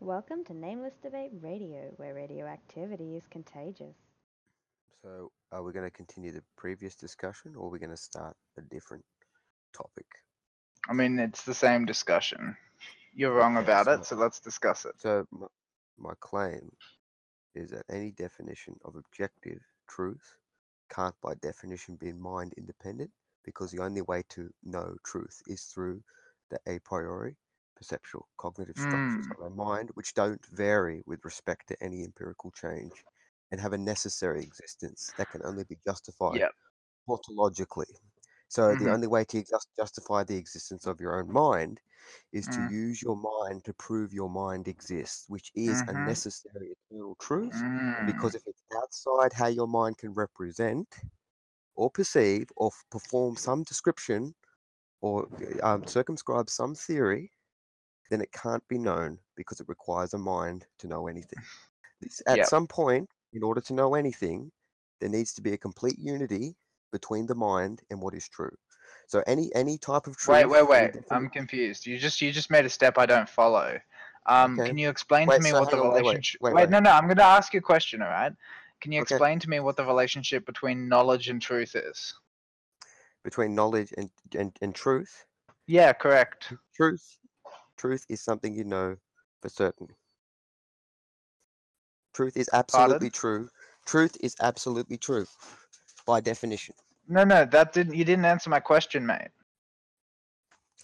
Welcome to Nameless Debate Radio, where radioactivity is contagious. So, are we going to continue the previous discussion or are we going to start a different topic? I mean, it's the same discussion. You're wrong Okay, about so- it, so let's discuss it. So, my, my claim is that any definition of objective truth can't, by definition, be mind independent because the only way to know truth is through the a priori perceptual cognitive structures of our mind, which don't vary with respect to any empirical change and have a necessary existence that can only be justified Yep. tautologically. So the Mhm. only way to just justify the existence of your own mind is to Mm. use your mind to prove your mind exists, which is a Mhm. necessary eternal truth. Mm. Because if it's outside how your mind can represent or perceive or perform some description or um, circumscribe some theory, then it can't be known because it requires a mind to know anything. This, at Yep. some point, in order to know anything, there needs to be a complete unity between the mind and what is true. So any any type of truth. Wait, wait, wait. I'm confused. You just you just made a step I don't follow. Um, Okay. can you explain Wait, to me so what the on, wait, wait, relationship? wait, no, no. I'm going to ask you a question. All right. Can you Okay. explain to me what the relationship between knowledge and truth is? between knowledge and, and, and truth. Yeah, correct. Truth, truth is something you know for certain. Truth is absolutely true. Truth is absolutely true, by definition. No, no, that didn't. You didn't answer my question, mate.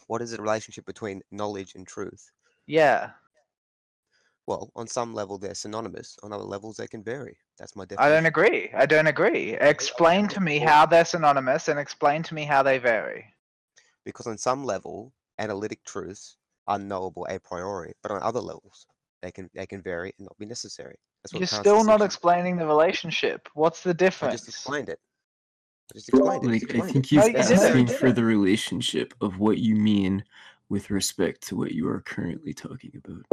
What is the relationship between knowledge and truth? Yeah, Well, on some level they're synonymous. On other levels they can vary. That's my definition. I don't agree. I don't agree. Explain to me how they're synonymous, and explain to me how they vary. Because on some level, analytic truths are knowable a priori, but on other levels, they can they can vary and not be necessary. That's what You're still not distinction- explaining the relationship. What's the I difference? just explained it. I just explained it. Like, just I explained think he's you didn't. asking for the relationship of what you mean with respect to what you are currently talking about.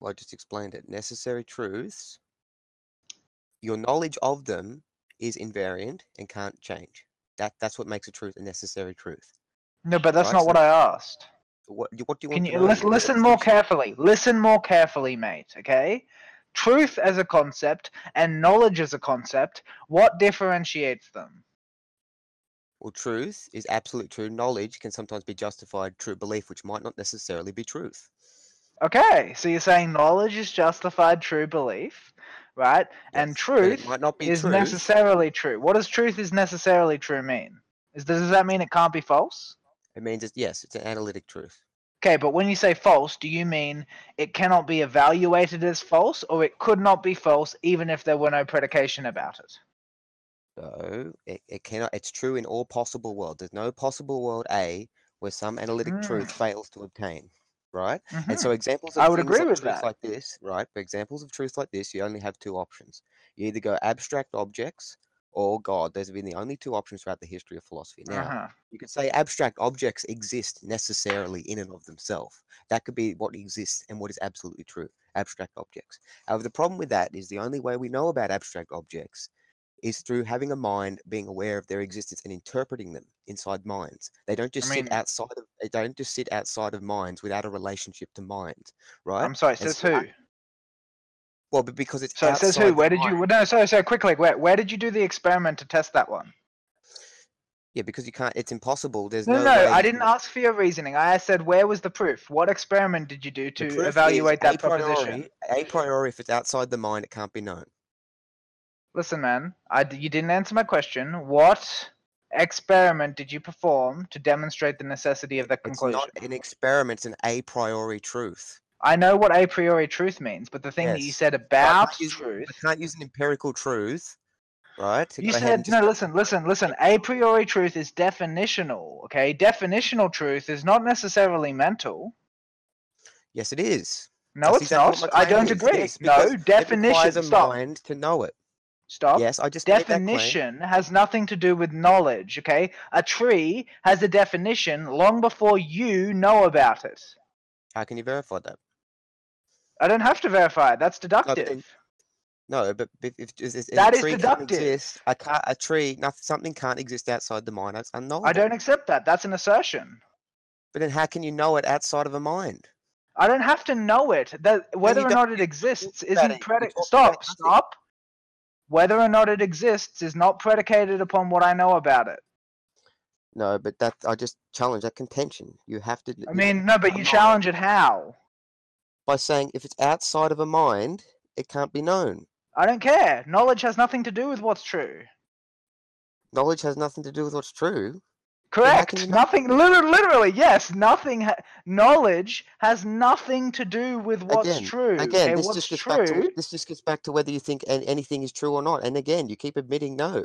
Well, I just explained it. Necessary truths, your knowledge of them is invariant and can't change. That that's what makes a truth a necessary truth. No, but that's Right, not what I asked. What what do you Can you listen, listen more carefully? Listen more carefully, mate. Okay. Truth as a concept and knowledge as a concept. What differentiates them? Well, truth is absolute true. Knowledge can sometimes be justified true belief, which might not necessarily be truth. Okay, so you're saying knowledge is justified true belief, right? and Yes, it truth might not be is truth. necessarily true. What does truth is necessarily true mean? Is does that mean it can't be false? It means it's yes, it's an analytic truth. Okay, but when you say false, do you mean it cannot be evaluated as false, or it could not be false even if there were no predication about it? So it, it cannot. It's true in all possible worlds. There's no possible world A where some analytic truth fails to obtain. Right. Mhm. And so examples of I would agree like with that. like this, right? For examples of truth like this, you only have two options. You either go abstract objects or God. Those have been the only two options throughout the history of philosophy. Now, Uh-huh. you could say abstract objects exist necessarily in and of themselves. That could be what exists and what is absolutely true. Abstract objects. However, the problem with that is the only way we know about abstract objects is through having a mind, being aware of their existence and interpreting them inside minds. They don't just mean- sit outside of they don't just sit outside of minds without a relationship to minds, right? I'm sorry, And says so I- who? Well, but because it's So it says who? Where did you? No, sorry, sorry. Quickly, where where did you do the experiment to test that one? Yeah, because you can't. It's impossible. There's No, no. no, I didn't ask for your reasoning. I said where was the proof? What experiment did you do to evaluate that a priori, proposition? A priori, if it's outside the mind, it can't be known. Listen, man, I you didn't answer my question. What experiment did you perform to demonstrate the necessity of that conclusion? It's not an experiment, it's an a priori truth. I know what a priori truth means, but the thing that you said So I about use- truth, I can't use an empirical truth, right? you said just- no. Listen, listen, listen. A priori truth is definitional. Okay, definitional truth is not necessarily mental. Yes, it is. No, That's it's exactly not. I don't agree. Yes, no, because It definition. a Stop. mind to know it. Stop. Yes, I just definition has nothing to do with knowledge okay a tree has a definition long before you know about it How can you verify that? I don't have to verify it that's deductive No, but if, if, if, That a is tree can't deductive. exist, a, ca- a tree, nothing, something can't exist outside the mind. That's unknowable. i don't accept that that's an assertion But then how can you know it outside of a mind? I don't have to know it. That whether or don't it exists isn't. Predicated. Stop, stop. Whether or not it exists is not predicated upon what I know about it. No, but that I just challenge that contention. You have to. I mean, no, but you challenge it how? By saying if it's outside of a mind, it can't be known. I don't care. Knowledge has nothing to do with what's true. Knowledge has nothing to do with what's true. Then how can Correct. Nothing. Literally, literally, yes. Nothing. Ha- knowledge has nothing to do with what's again, true. again, okay? this just gets true? back to this just gets back to whether you think anything is true or not. And again, you keep admitting no.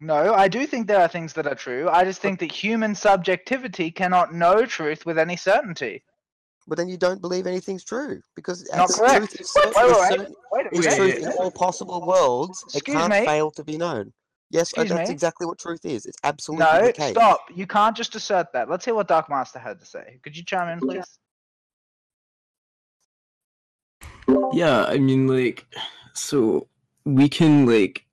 No, I do think there are things that are true. I just think that human subjectivity cannot know truth with any certainty. But then you don't believe anything's true because Not correct. truth is Wait, certain, wait, wait, wait is truth in all possible worlds. It can't me? fail to be known. Yes, Excuse that's me? exactly what truth is. It's absolutely No, the case. stop. You can't just assert that. Let's hear what Dark Master had to say. Could you chime in, please? Yeah, I mean, like, so we can like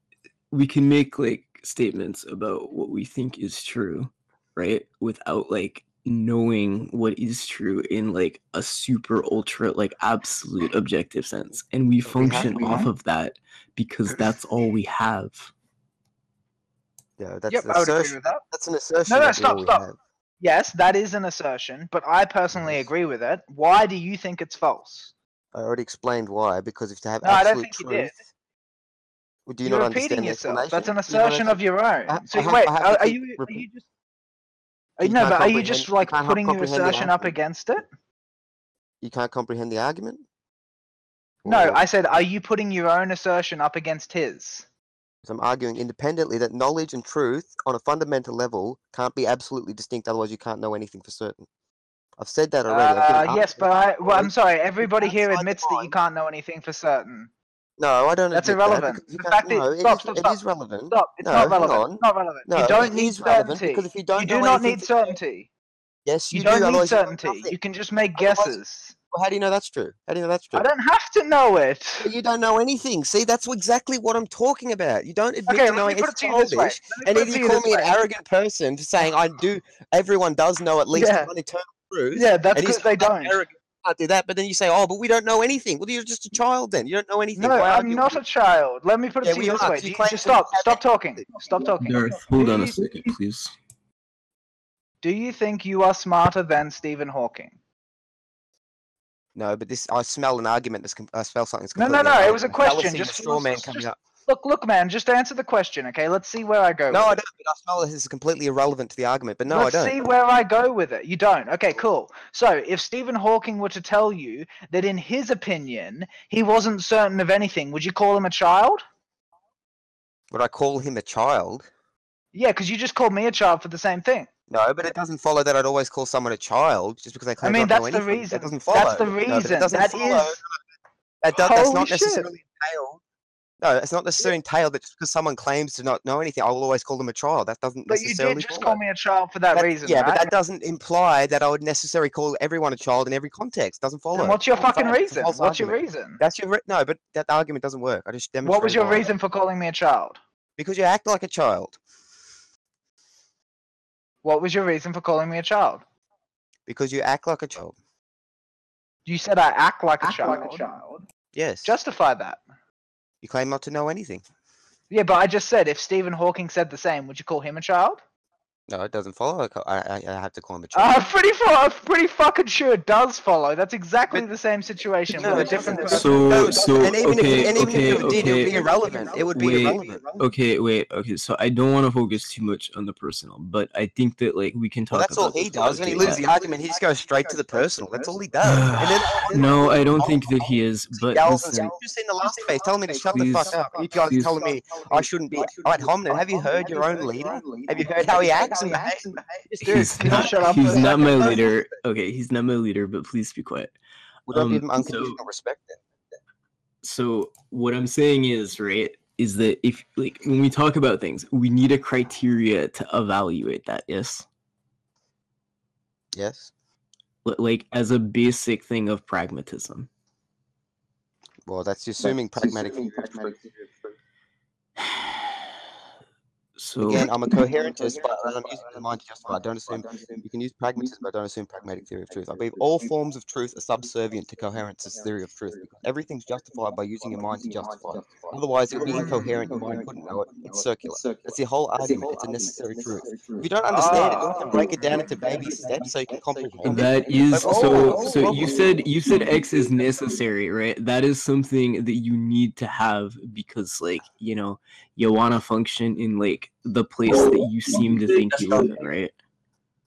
we can make like statements about what we think is true, right? Without like knowing what is true in like a super ultra like absolute objective sense, and we We have- function we off have- of that because that's all we have. Yeah, that's yep, an I would agree assertion. with that. That's an assertion. no, that we stop, stop. have. Yes, that is an assertion, but I personally Yes. agree with it. Why do you think it's false? I already explained why. Because if to have No, I don't absolute think you truth, did. Well, do you You're not repeating understand the yourself. That's an Do you assertion of your own. I- so I have- wait, I are, to are you are you just You no, but are you just like can't putting your assertion up against it? You can't comprehend the argument. No, Or- I said, are you putting your own assertion up against his? So I'm arguing independently that knowledge and truth on a fundamental level can't be absolutely distinct, otherwise you can't know anything for certain. I've said that already. Uh, yes, but I, well, I'm sorry. Everybody here admits that you can't know anything for certain. No, I don't That's admit that irrelevant. The fact no, it stop, is- stop, stop. is relevant. Stop. It's No, not relevant. It's not relevant. No, you don't need certainty. because if you don't you do not need certainty. Yes, You, you, don't do. need know certainty. You can just make Otherwise- guesses. Well, how do you know that's true? How do you know that's true? I don't have to know it. But you don't know anything. See, that's exactly what I'm talking about. You don't admit Okay, to knowing it's it to you this way. childish. And it to you call me an arrogant person for saying I do, everyone does know at least Yeah. one eternal truth. Yeah, that's because they don't. arrogant, can't do that. But then you say, oh, but we don't know anything. Well, you're just a child then. You don't know anything. No, Why I'm argue not a child. Let me put it Yeah, to well, you you this are, way. 'cause Do you you, just stop. Stop talking. Stop talking. Darth, hold on a second, please. Do you think you are smarter than Stephen Hawking? No, but this I smell an argument that's com- I smell something that's No, no, no, it was a question, just- the straw man coming just- up. Look, look, man. Just answer the question, okay? Let's see where I go. No, I don't. But I smell this is completely irrelevant to the argument. But no, Let's I don't. see where I go with it. You don't. Okay, cool. So, if Stephen Hawking were to tell you that in his opinion he wasn't certain of anything, would you call him a child? Would I call him a child? Yeah, because you just called me a child for the same thing. No, but it doesn't follow that I'd always call someone a child just because they claim. I mean, that's the reason. That doesn't follow. That's the No, reason. doesn't that is. That, does, that's Holy not shit. necessarily entailed. No, it's not necessarily entailed that just because someone claims to not know anything, I will always call them a child. That doesn't necessarily But you did just follow. call me a child for that, That- reason, yeah, right? but that doesn't imply that I would necessarily call everyone a child in every context. Doesn't follow. What's your fucking reason? What's your reason? That's your re- no, but that argument doesn't work. I just demonstrated What was your reason for calling me a child? Because you act like a child. What was your reason for calling me a child? Because you act like a child. You said I act like, act a, child. like a child. Yes. Justify that. You claim not to know anything. Yeah, but I just said if Stephen Hawking said the same, would you call him a child? No, it doesn't follow. I, I, I- I have to call him a child. I'm pretty fu- I'm pretty fucking sure it does follow. That's exactly the same situation No, with a different doesn't. person. So- No, so, and even okay, if, and even okay, if it did, it would be irrelevant. It would be Wait. irrelevant. Okay, wait. Okay, so I don't want to focus too much on the personal, but I think that like we can talk. Well, that's all he does. When he loses uh, the argument, he just goes straight to the personal. That's all he does. And then, no, I don't think that he is. But yells and listen, just in the last phase telling me to shut Please, the fuck up. You guys telling me I shouldn't be. Alright, Homnan, have you heard your own leader? Have you heard how he acts and behaves? Just do he's not, shut up he's not my leader. Okay, he's not my leader, but please be quiet. Well, don't give Um, him unconditional so- respect then. So what I'm saying is, right, is that if like when we talk about things, we need a criteria to evaluate that. Yes, Yes. Like as a basic thing of pragmatism. Well, that's assuming pragmatic. So Again, I'm a coherentist, but I'm using the mind to justify. I don't assume you can use pragmatism, but I don't assume pragmatic theory of truth. I believe all forms of truth are subservient to coherentist theory of truth because everything's justified by using your mind to justify. Otherwise, it would be incoherent. Your mind couldn't know it. It's circular. That's the whole argument. It's a necessary truth. If you don't understand it, you can break it down into baby ah. steps so you can comprehend it. that is so so you said you said x is necessary right that is something that you need to have because like you know you want to function in like the place that you seem to think you live in right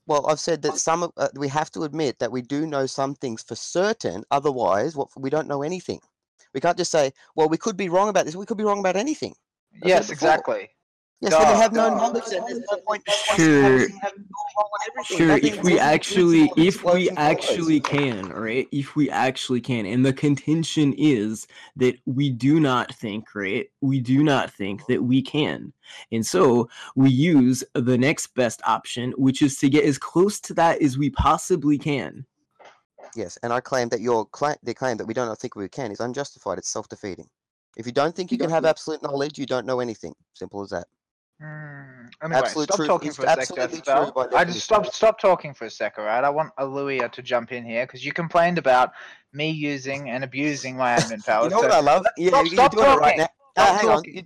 Well, I've said that some of uh, we have to admit that we do know some things for certain. Otherwise, what we don't know anything. We can't just say, "Well, we could be wrong about this. We could be wrong about anything." I've Yes, exactly. Yes, when they have no knowledge, then there's point. Sure. everything, having gone wrong on everything. sure if we actually if we actually can right if we actually can and the contention is that we do not think right we do not think that we can and so we use the next best option which is to get as close to that as we possibly can Yes, and I claim that your cla- the claim that we don't think we can is unjustified. It's self-defeating. If you don't think you can have absolute knowledge, you don't know anything. Simple as that. Mm, Anyway, Absolute stop truth talking for a sec, absolutely Jezebel. true by I just stop stop talking for a sec, alright? I want Aluia to jump in here because you complained about me using and abusing my admin powers. You know what I love? Yeah, stop- you're stop doing it right talking. now. Uh, hang on. You-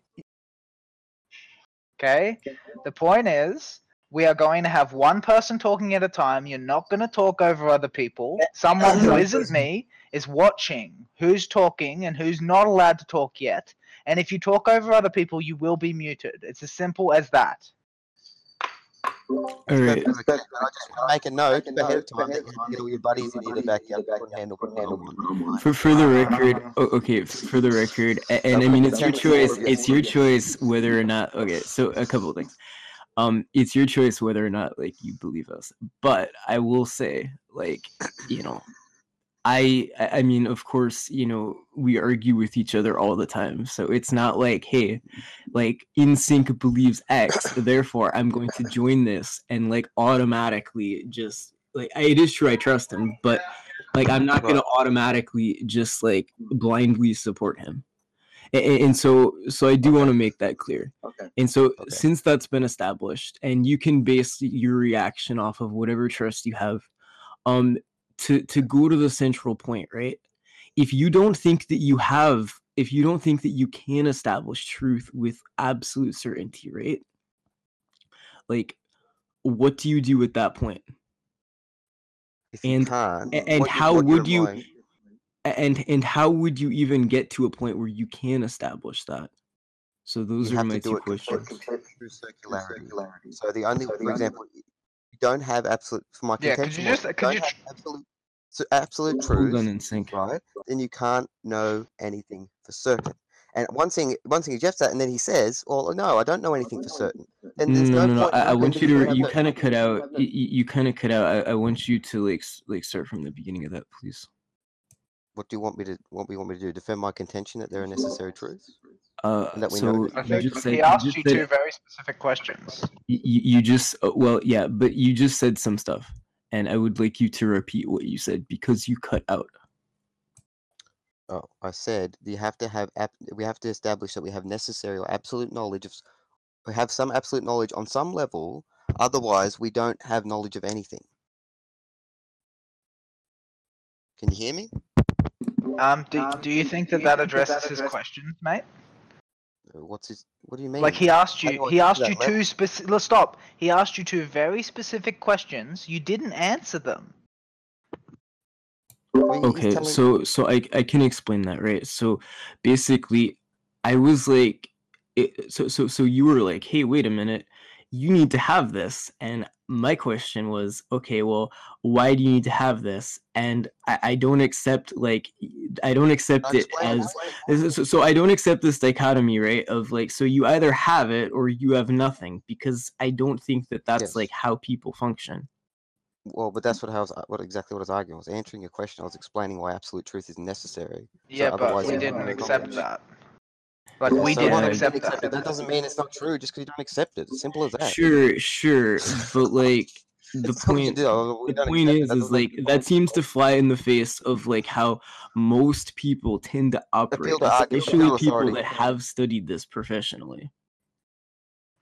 Okay. The point is, we are going to have one person talking at a time. You're not going to talk over other people. Someone who isn't me is watching who's talking and who's not allowed to talk yet. And if you talk over other people, you will be muted. It's as simple as that. all right Perfectly but I just want to make a note ahead of time that you get all your buddies in here to back you up. Couldn't handle, couldn't handle for for the record o- okay for the record a- and i mean it's your choice it's your choice whether or not okay so a couple of things um it's your choice whether or not like you believe us but i will say like you know I I mean of course you know we argue with each other all the time so it's not like hey like InSync believes X therefore I'm going to join this and like automatically just like I, it is true I trust him but like I'm not gonna automatically just like blindly support him and, and so so I do want to make that clear Okay. and so Okay. since that's been established and you can base your reaction off of whatever trust you have um to to go to the central point right? If you don't think that you have if you don't think that you can establish truth with absolute certainty right? Like what do you do at that point? You And- and what how would you- A- and and how would you even get to a point where you can establish that? So those you are my two questions. through circularity. So the only, for example, don't have absolute. For my Yeah, contention, you was just- you could don't you absolute, so absolute truth, in sync right? Then you can't know anything for certain. And one thing, one thing he Jeff that, and then he says, "Well, no, I don't know anything for certain." Then there's no, no, no, no. I, I want you to. You kind of cut out. You, you kind of cut out. I, I want you to like like start from the beginning of that, please. What do you want me to? What do you want me to do? Defend my contention that there are necessary truth? Uh, that we so I you just said he you asked just you said- two very specific questions. you, you just uh, well yeah but you just said some stuff and i would like you to repeat what you said because you cut out Oh, I said you have to have. ap- We have to establish that we have necessary or absolute knowledge of. We have some absolute knowledge on some level. Otherwise, we don't have knowledge of anything. Can you hear me? Um, do, do you think that that addresses his questions, mate? Uh, What's his? What do you mean? Like he asked you, he asked you level? two specific. Let's stop. He asked you two very specific questions. You didn't answer them. Well, okay telling- so so i i can explain that right so basically i was like it, so so so you were like hey wait a minute you need to have this and my question was okay well why do you need to have this and i, I don't accept like i don't accept I'll it as This So, so I don't accept this dichotomy, right? Of like, so you either have it or you have nothing, because I don't think that that's Yes. like how people function. Well, but that's what I was. Uh, what exactly what I was arguing. I was answering your question. I was explaining why absolute truth is necessary. Yeah, but otherwise we didn't accept accomplish. That. Like we So didn't? Yeah, accept didn't accept that. it. That doesn't mean it's not true just because you don't accept it. It's simple as that. Sure, sure, but like the It's something you point, do. The point is it. is, That is doesn't like that seems to fly in the face of like how most people tend to operate, to especially people authority. that have studied this professionally.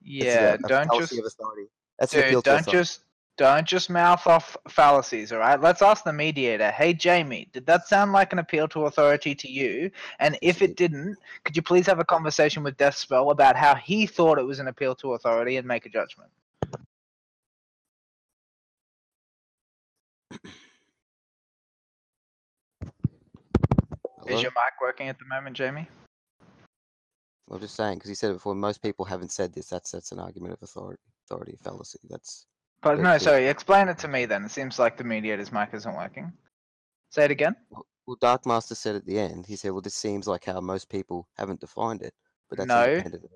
Yeah, a, a don't just. That's dude, don't just don't just mouth off fallacies, all right? Let's ask the mediator. Hey, Jamie, did that sound like an appeal to authority to you? And if it didn't, could you please have a conversation with Deathspell about how he thought it was an appeal to authority and make a judgment? Hello? Is your mic working at the moment, Jamie? I'm just saying because he said it before. Most people haven't said this. That's that's an argument of authority, authority fallacy. That's But no, sorry. Explain it to me then. It seems like the mediator's mic isn't working. Say it again. well, Dark Master said at the end. He said, "Well, this seems like how most people haven't defined it." But that's No. independent of-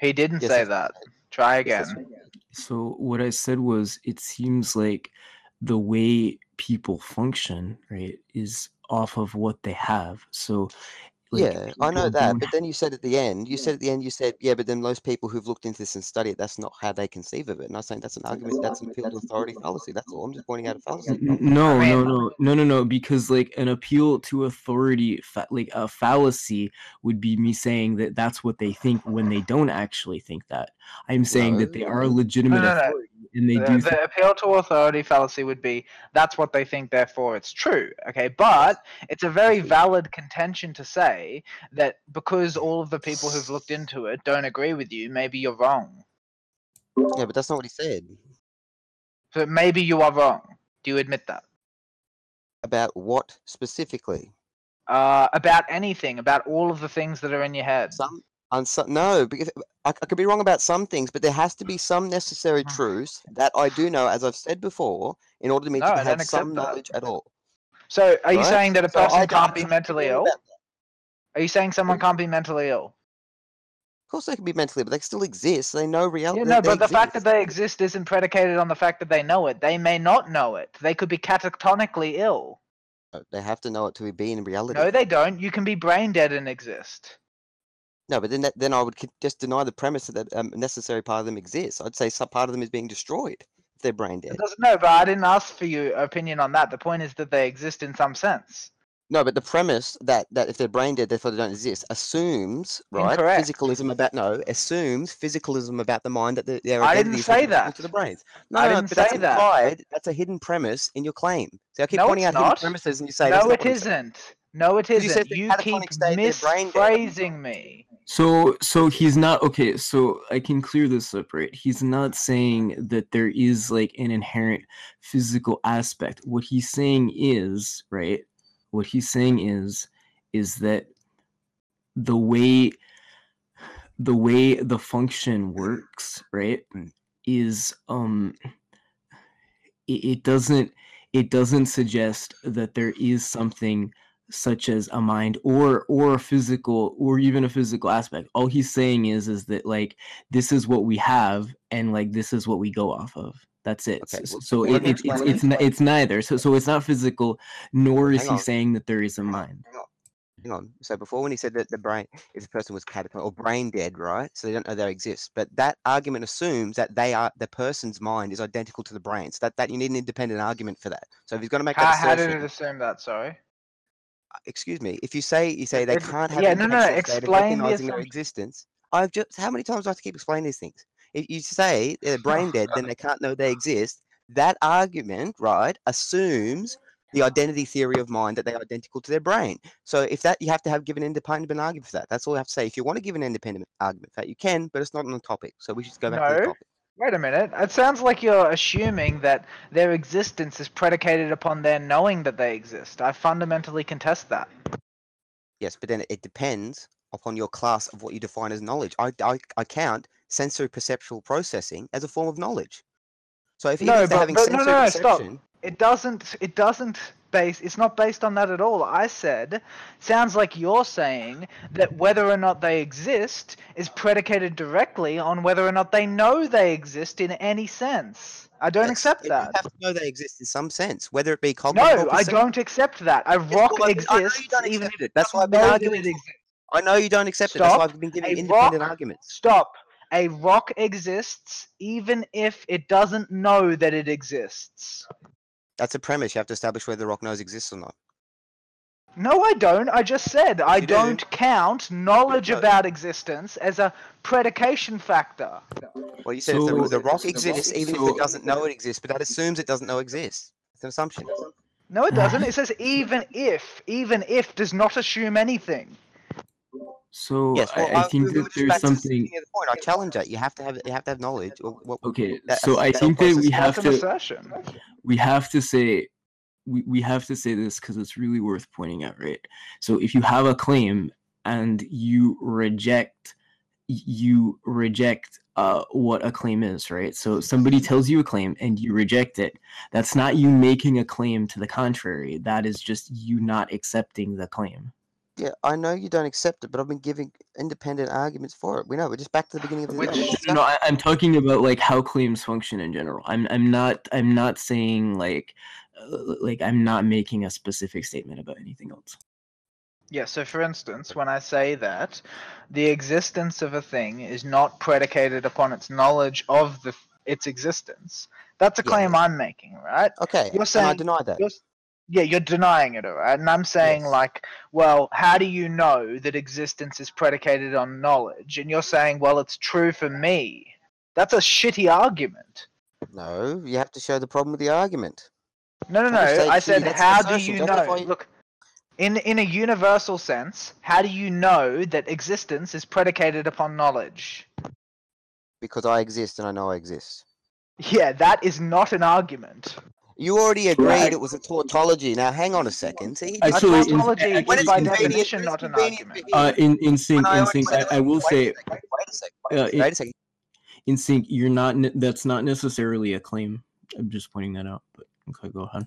He didn't Yes, say that's- that. Try again. So what I said was it seems like the way people function, right, is off of what they have. So like, yeah, I know that. don't But then you said at the end, you said at the end, you said, yeah, but then most people who've looked into this and studied it, that's not how they conceive of it. And I'm saying that's an argument, that's an appeal to authority fallacy. That's all. I'm just pointing out a fallacy. N- n- No, no, no, no, no, no. Because like an appeal to authority, fa- like a fallacy, would be me saying that that's what they think when they don't actually think that. I'm saying that they are legitimate no, no. authority and they The, do. the appeal to authority fallacy would be that's what they think, therefore it's true. Okay, but it's a very valid contention to say that because all of the people who've looked into it don't agree with you, maybe you're wrong. Yeah, but that's not what he said. So maybe you are wrong. Do you admit that? About what specifically? Uh, about anything, about all of the things that are in your head. Some on some no, because I, I could be wrong about some things, but there has to be some necessary Mhm. truths that I do know, as I've said before, in order to me No, to have some that. knowledge at all. So are you saying that a So person don't- can't be mentally ill? Are you saying someone can't be mentally ill? Of course, they can be mentally, ill, but they still exist. They know reality. Yeah, no, but the fact that they exist isn't predicated on the fact that they know it. They may not know it. They could be catatonically ill. Uh, they have to know it to be in reality. No, they don't. You can be brain dead and exist. No, but then that, then I would just deny the premise that a um, necessary part of them exists. I'd say some part of them is being destroyed if they're brain dead. No, but I didn't ask for your opinion on that. The point is that they exist in some sense. No, but the premise that, that if they're brain dead, therefore they don't exist, assumes right Incorrect. physicalism about no assumes physicalism about the mind that they're. I identity didn't say that. to the brains. No, I didn't but that's say that. implied. That's a hidden premise in your claim. So I keep No, pointing it's out hidden premises, and you say no, not it what he said. isn't. No, it Because you said isn't. You keep catatonic state, they're brain dead. misphrasing me. So so he's not okay, so I can clear this up, right? He's not saying that there is like an inherent physical aspect. What he's saying is, right? What he's saying is is that the way the way the function works, right? Is um it, it doesn't it doesn't suggest that there is something such as a mind or or a physical or even a physical aspect all he's saying is is that like this is what we have and like this is what we go off of that's it Okay, S- well, so it, me it, it's explain it's n- it's neither so so it's not physical nor is Hang he on. saying that there is a mind hang on, hang on. So before when he said that the brain, if the person was catatonic or brain dead, right? So they don't know they exist. But that argument assumes that they are the person's mind is identical to the brain. So that, that you need an independent argument for that. So if he's going to make How, that how did it assume that? Sorry. Uh, excuse me, if you say you say they It- can't have yeah, no, no, intellectual state of explain the recognizing their existence, I've just how many times do I have to keep explaining these things? If you say they're brain dead, then they can't know they exist. That argument, right, assumes the identity theory of mind that they're identical to their brain. So if that you have to have given an independent argument for that. That's all I have to say. If you want to give an independent argument for that, you can, but it's not on the topic. So we should go back to the No. topic. Wait a minute. It sounds like you're assuming that their existence is predicated upon their knowing that they exist. I fundamentally contest that. Yes, but then it depends upon your class of what you define as knowledge. I, I, I count sensory perceptual processing as a form of knowledge. So if, No, but- having but no, sensory no, no, stop. perception, It doesn't. It doesn't base. It's not based on that at all. I said, sounds like you're saying that whether or not they exist is predicated directly on whether or not they know they exist in any sense. I don't yes, accept you that. have to know they exist in some sense, whether it be cognitive No, I don't accept that. A Yes, rock well, I I know you don't even it. That's why I've been arguing exists. I know you don't accept it. That's why I've been giving A independent rock- arguments. Stop. A rock exists even if it doesn't know that it exists. That's a premise. You have to establish whether the rock knows exists or not. No, I don't. I just said I do. don't count knowledge No. about existence as a predication factor. Well, you said if the, the rock exists, even if it doesn't know it exists, but that assumes it doesn't know it exists. It's an assumption. No, it doesn't. It says even if. Even if does not assume anything. So Yes, well, I, I I- think that there's back to the something. the point. I challenge that. You have to have you have to have knowledge. Or what, Okay, that- so I think that we have to assertion. we have to say we, we have to say this because it's really worth pointing out, right? So if you have a claim and you reject you reject uh, what a claim is, right? So somebody tells you a claim and you reject it. That's not you making a claim to the contrary. That is just you not accepting the claim. Yeah, I know you don't accept it, but I've been giving independent arguments for it. We know. We're just back to the beginning of the Which- discussion. No, I, I'm talking about like how claims function in general. I'm I'm not I'm not saying like uh, like I'm not making a specific statement about anything else. Yeah, so for instance, when I say that the existence of a thing is not predicated upon its knowledge of the its existence, that's a Yeah. claim I'm making, right? Okay, You're and I deny that. Yeah, you're denying it, alright? And I'm saying Yes. like, well, how do you know that existence is predicated on knowledge? And you're saying, well, it's true for me. That's a shitty argument. No, you have to show the problem with the argument. No, no, no. I said I said, how do you know? Look, in in a universal sense, how do you know that existence is predicated upon knowledge? Because I exist and I know I exist. Yeah, that is not an argument. You already agreed Right. it was a tautology. Now, hang on a second. See, Actually, in- tautology actually, is by definition not an argument. Uh, in in sync, I in sync. I, I will wait say, second, Wait a second. uh, Wait, in, wait a second. in sync. You're not. ne- That's not necessarily a claim. I'm just pointing that out. But okay, go ahead.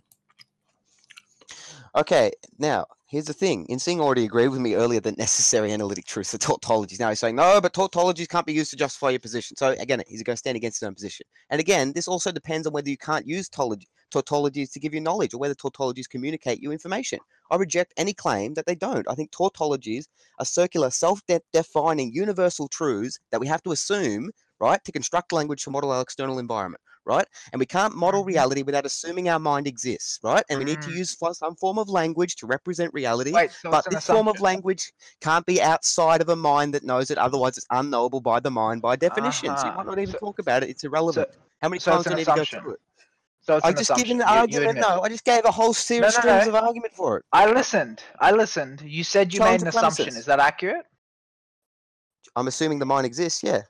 Okay, now here's the thing. InSync already agreed with me earlier that necessary analytic truths are tautologies. Now he's saying no, but tautologies can't be used to justify your position. So again, he's going to stand against his own position. And again, this also depends on whether you can't use tautology, tautologies to give you knowledge or whether tautologies communicate you information. I reject any claim that they don't. I think tautologies are circular, self-defining, universal truths that we have to assume, right, to construct language to model our external environment, right? And we can't model Mhm. reality without assuming our mind exists, right? And we need to Mhm. use some form of language to represent reality. Wait, so but this form of language can't be outside of a mind that knows it. Otherwise, it's unknowable by the mind by definition. So you Uh-huh. might not even So- talk about it. It's irrelevant. How many so times do an need to go through it? So I just assumption. given the You- you argument. admit. No, I just gave a whole series no, strings no. of argument for it. I listened. I listened. You said you Challenge made an assumption. premises. Is that accurate? I'm assuming the mine exists. Yeah.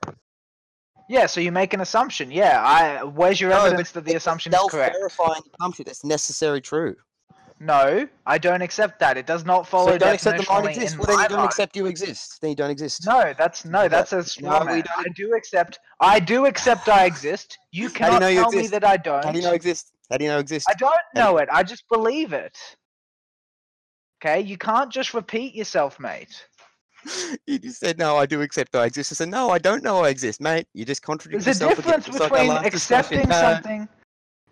Yeah, so you make an assumption. Yeah. I where's your No, evidence that the it's assumption is correct? Self-verifying assumption. That's necessary true. No, I don't accept that. It does not follow you don't accept the mind exists. Well, then you don't mind. accept you exist. Then you don't exist. No, that's no, No, that's a no, straw we I do accept. I do accept I exist. You do you cannot know you tell me that I don't. How do you know exist? How do you know exist? I don't know it. I just believe it. Okay, you can't just repeat yourself, mate. you just said no. I do accept I exist. I said no. I don't know I exist, mate. You just contradict There's a yourself again, difference just like our between discussion. accepting No, something.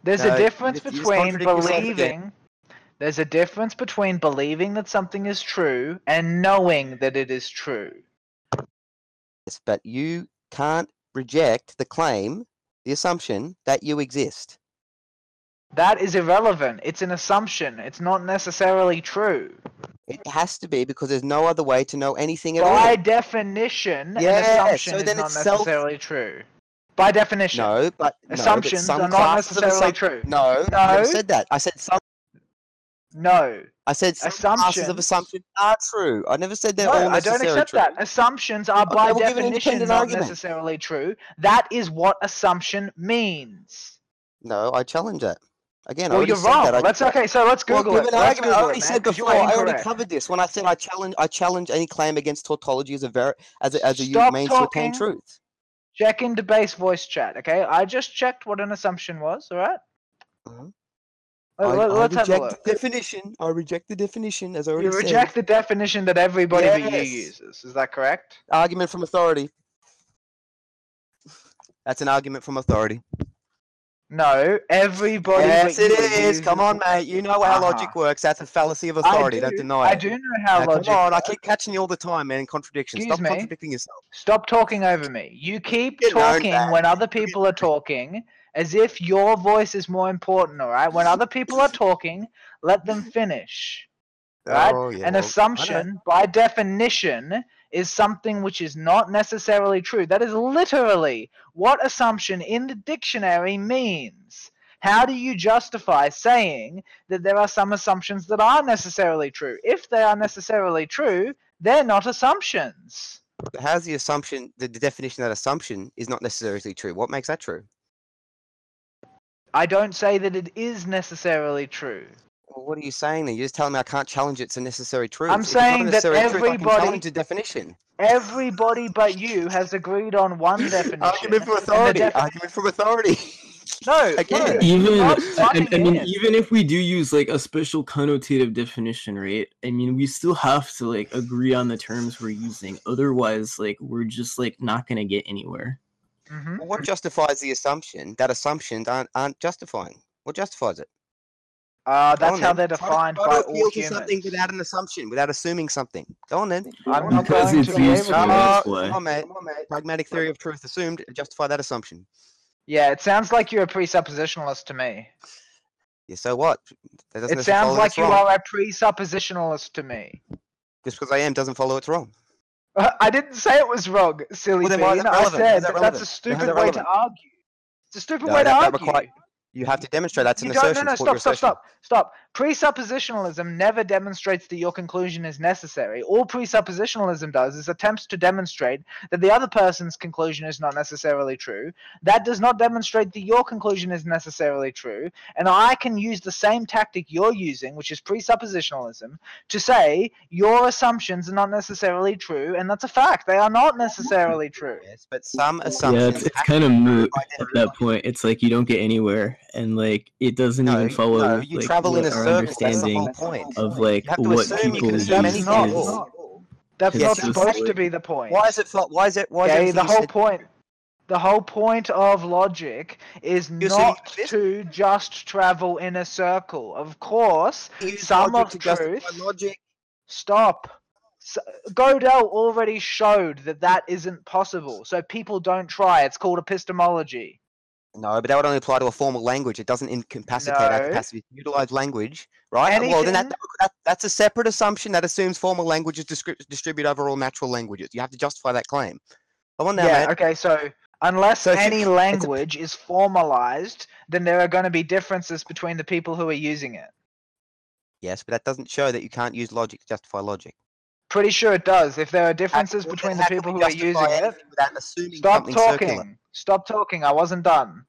There's no, a difference just- you just between again. believing. There's a difference between believing that something is true and knowing that it is true. Yes, but you can't reject the claim, the assumption that you exist. That is irrelevant. It's an assumption. It's not necessarily true. It has to be because there's no other way to know anything at By all. definition, Yes, an assumption so is not it's self- necessarily true. By definition. No, but no, Assumptions are not necessarily true. No, I never said that. I said some. No. I said classes of Assumptions- assumption are true. I never said they're No, all I don't accept true. that. Assumptions are by we'll definition not argument. necessarily true. That is what assumption means. No, I challenge that. Again, I well, already you're that. I- Let's okay. So let's Well, Google give it. Let's argument. I already it, said before. I already covered this when I said I challenge. I challenge any claim against tautology as a ver- as a, as a Stop means to attain talking. truth. Check into base voice chat. Okay, I just checked what an assumption was. All right. Mhm. Let, I, let, I us have a reject look. the definition. I reject the definition as I already You said. reject the definition that everybody but you Yes. uses. Is that correct? argument from authority. That's an argument from authority. No, everybody. yes, but it you is. Come on, mate. You know how logic Uh-huh. works. That's a fallacy of I authority. do, Don't deny it. I it. do know how Now, logic. come on, I keep catching you all the time, man. Contradictions. Excuse Stop me? contradicting yourself. Stop talking over me. You keep talking when other people are talking as if your voice is more important, all right? When other people are talking, let them finish. Oh, right? Oh, yeah, An well, assumption, by definition, is something which is not necessarily true. That is literally what assumption in the dictionary means. How do you justify saying that there are some assumptions that are necessarily true? If they are necessarily true, they're not assumptions. How's the assumption, the, the definition of that assumption is not necessarily true? What makes that true? I don't say that it is necessarily true. Well, what are you saying then? You're just telling me I can't challenge it's a necessary truth. I'm If it's not a saying that necessary truth, I can everybody- challenge the definition. Everybody but you has agreed on one definition. Argument from authority. defi- Argument from authority. no, Again. no, even not I, I mean in. even if we do use like a special connotative definition right i mean we still have to like agree on the terms we're using otherwise like we're just like not gonna get anywhere Mhm. Well, what justifies the assumption that assumptions aren't, aren't justifying? What justifies it? Uh, that's on how then. they're Try to- defined try to by appeal all to something without an assumption, without assuming something. Go on then. I'm not Because going it's to be useful, to. that's come on, mate. Come on, mate. Pragmatic theory of truth assumed. Justify that assumption. Yeah, it sounds like you're a presuppositionalist to me. Yeah. So what? That It sounds like you wrong. are a presuppositionalist to me. Just because I am doesn't follow it's wrong. I didn't say it was wrong, silly Well, then why is bean. I said that that that's a relevant? How is stupid way to argue. It's a stupid No, way to argue. require- You have to demonstrate that's You an don't, no, no, It's what your stop, stop, stop, stop. Presuppositionalism never demonstrates that your conclusion is necessary. All presuppositionalism does is attempts to demonstrate that the other person's conclusion is not necessarily true. That does not demonstrate that your conclusion is necessarily true. And I can use the same tactic you're using, which is presuppositionalism, to say your assumptions are not necessarily true, and that's a fact. They are not necessarily true. Yes, but some yeah assumptions. it's, it's kind of moot at that point it's like you don't get anywhere and like it doesn't No, even follow no, you like, travel in what a our circle. That's the understanding whole point. of like You what people can use assume That's any not- is thought. That's not supposed to be the point. Why is it? flo- Why is it? Why is Okay, everything the whole said- point the whole point of logic is You're assuming not this- to just travel in a circle. Of course, use some of to justify truth- Logic. stop. S Godel already showed that that isn't possible. So people don't try. It's called epistemology. No, but that would only apply to a formal language. It doesn't incapacitate our capacity to utilize language, right? Well, then that, that, that's a separate assumption that assumes formal languages distribute over all natural languages. You have to justify that claim. Come on now, yeah, man. okay, so unless So if you- any a- language is formalized, then there are going to be differences between the people who are using it. Yes, but that doesn't show that you can't use logic to justify logic. Pretty sure it does. If there are differences between the people who are using it, without assuming Stop talking. circular? Stop talking. I wasn't done.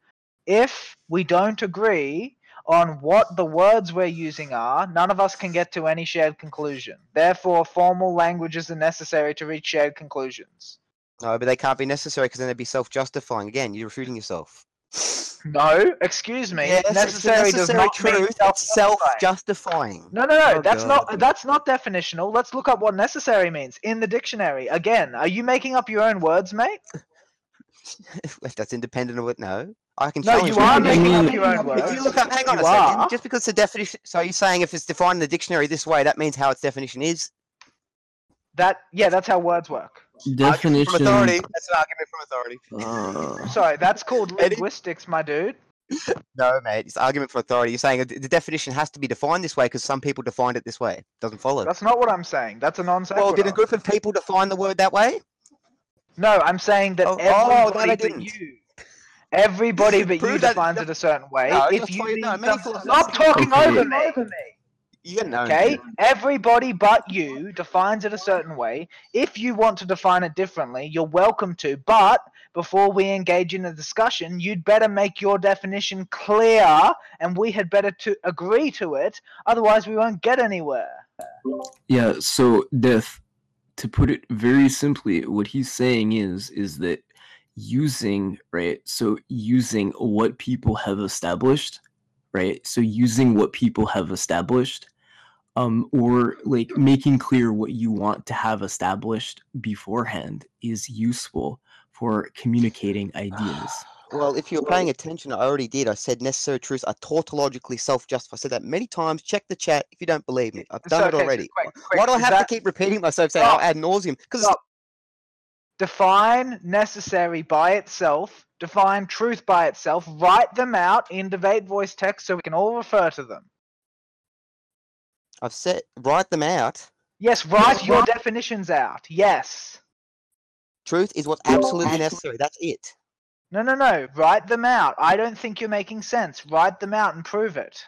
If we don't agree on what the words we're using are, none of us can get to any shared conclusion. Therefore, formal languages are necessary to reach shared conclusions. No, but they can't be necessary because then they'd be self-justifying. Again, you're refuting yourself. No, excuse me. Yes, it's necessary, does necessary not mean truth. It's self-justifying. self-justifying. No, no, no. Oh, that's not that's not definitional. Let's look up what necessary means in the dictionary. Again, are you making up your own words, mate? If that's independent of it, no. I can No, challenge you that. are making mean- up your own words. If you look up, hang on You a second. are. Just because the definition, so you're saying if it's defined in the dictionary this way, that means how its definition is. That yeah, that's how words work. Argument definition from authority. That's an argument from authority. uh, Sorry, that's called linguistics, my dude. No, mate, it's argument from authority. You're saying the the definition has to be defined this way because some people defined it this way. It Doesn't follow. That's not what I'm saying. That's a non sequitur. well, did a group of people define the word that way? No, I'm saying that Oh, oh, everybody they but didn't. you, everybody but you Prove that- defines it a certain way. No, if you you- no, mean many something- philosophers- stop talking Okay. over me. You get no. Okay, everybody but you defines it a certain way. If you want to define it differently, you're welcome to. But before we engage in a discussion, you'd better make your definition clear, and we had better to agree to it. Otherwise, we won't get anywhere. Yeah, so Death, to put it very simply, what he's saying is is that using, right? So using what people have established, right? So using what people have established um or like making clear what you want to have established beforehand is useful for communicating ideas. Well, if you're paying attention, I already did. I said necessary truths are tautologically self-justified. I said that many times. Check the chat if you don't believe me. I've done So, it already. quick, quick, Why do I have that- to keep repeating myself saying Stop. oh, ad nauseum? Because Stop. define necessary by itself, define truth by itself, write them out in debate voice text so we can all refer to them. I've said write them out. Yes, write your definitions out. Yes. Truth is what's absolutely necessary. That's it. No, no, no. Write them out. I don't think you're making sense. Write them out and prove it.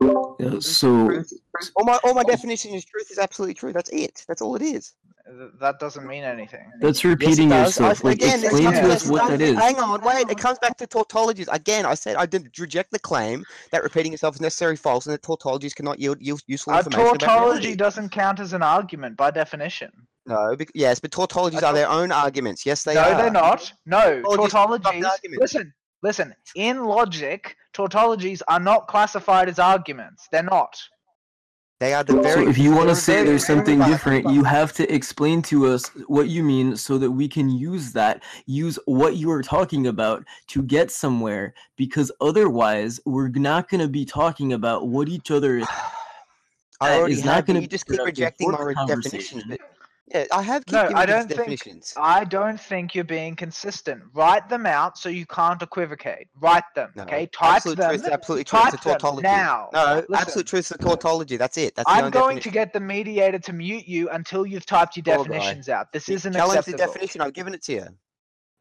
Yeah, so All my all my definition is truth is absolutely true. That's it. That's all it is. Th- That doesn't mean anything. that's repeating does. I- yourself. Like again, it explain comes to back us to- what that is. Hang on, wait. It comes back to tautologies again. I said I didn't reject the claim that repeating itself is necessarily false, and that tautologies cannot yield useful A information. about tautology reality. doesn't count as an argument by definition. No, bec- yes, but tautologies A are their own arguments. Yes, they no, are. No, they're not. No, Tautologies tautologies. Listen, listen. In logic, tautologies are not classified as arguments. They're not. They are the very. So if you want to say there's something different, you have to explain to us what you mean so that we can use that, use what you are talking about to get somewhere because otherwise we're not going to be talking about what each other I already is not have, gonna you be just keep rejecting the definitions. Yeah, I have No, giving I don't think- I don't think you're being consistent. Write them out so you can't equivocate. Write them. No, okay, type absolute them. truth, absolute truth, type a them tautology. now. No, Listen. absolute truth is tautology. That's it. That's I'm going to get the mediator to mute you until you've typed your definitions out. This isn't Challenge the definition. I've given it to you.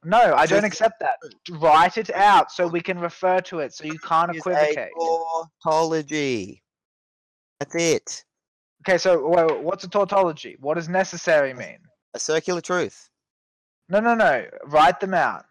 No, I don't accept that. Write it out so we can refer to it so you can't equivocate. tautology. That's it. Okay, so wait, what's a tautology? What does necessary mean? A circular truth. No, no, no. Write them out.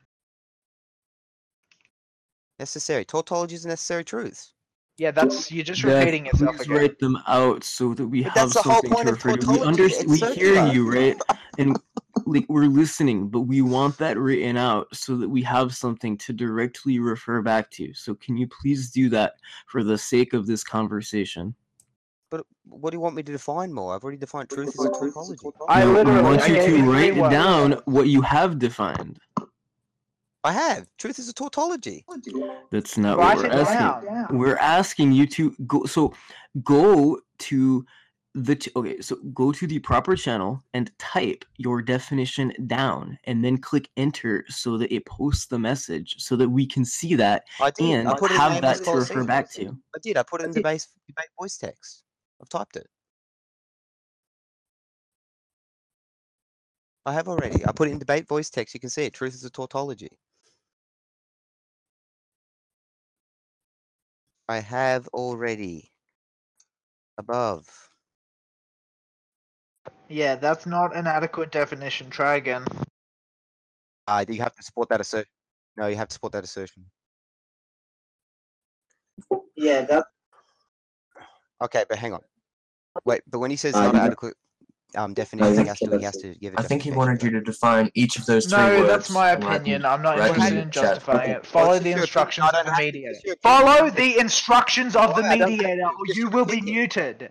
Necessary. Tautology is a necessary truth. Yeah, that's you're just that repeating yourself please again. write them out so that we But have that's the whole something point to of refer to. We tautology, understand, we hear you, right? And like we're listening, but we want that written out so that we have something to directly refer back to. So can you please do that for the sake of this conversation? But what do you want me to define more? I've already defined truth as a tautology. I literally we want you to write down what you have defined. I have. Truth is a tautology. That's not Write what we're asking. down. We're asking you to go. So go to the okay. So go to the proper channel and type your definition down, and then click enter so that it posts the message so that we can see that I did. and I put it in have the that base to refer back to. I did. I put it in the base debate voice text. I've typed it. I have already. I put it in debate voice text. You can see it. Truth is a tautology. I have already. Above. Yeah, that's not an adequate definition. Try again. Uh, you have to support that assertion. No, you have to support that assertion. Yeah, that Okay, but hang on. Wait, but when he says Uh, not adequate um, definition, he think has to. He has that's to give a I think he wanted you to define each of those three No, words. that's my and write them- opinion. I'm not write them interested in in chat. justifying it. Follow the just your opinion. instructions of the mediator. it's your opinion. Follow the instructions of the Why? I don't- mediator, or you will be muted.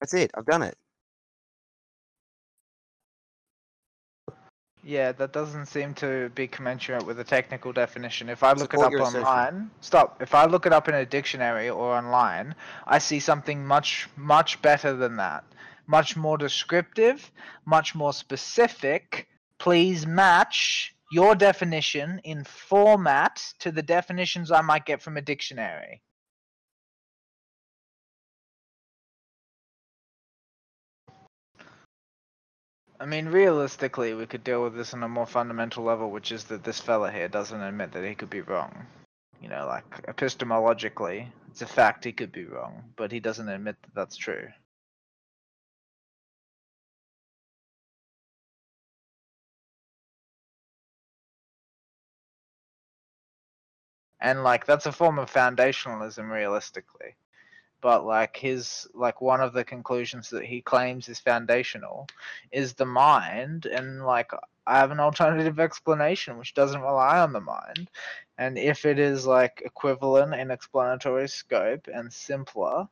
That's it. I've done it. Yeah, that doesn't seem to be commensurate with the technical definition. If I look Support it up online, stop. If I look it up in a dictionary or online, I see something much, much better than that. Much more descriptive, much more specific. Please match your definition in format to the definitions I might get from a dictionary. I mean, realistically, we could deal with this on a more fundamental level, which is that this fella here doesn't admit that he could be wrong. You know, like epistemologically, it's a fact he could be wrong, but he doesn't admit that that's true. And like that's a form of foundationalism realistically. But like his like one of the conclusions that he claims is foundational is the mind and like I have an alternative explanation which doesn't rely on the mind. And if it is like equivalent in explanatory scope and simpler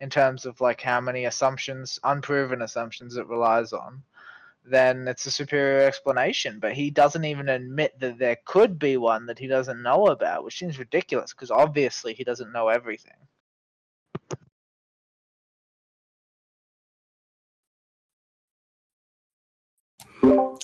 in terms of like how many assumptions, unproven assumptions it relies on, then it's a superior explanation. But he doesn't even admit that there could be one that he doesn't know about, which seems ridiculous because obviously he doesn't know everything.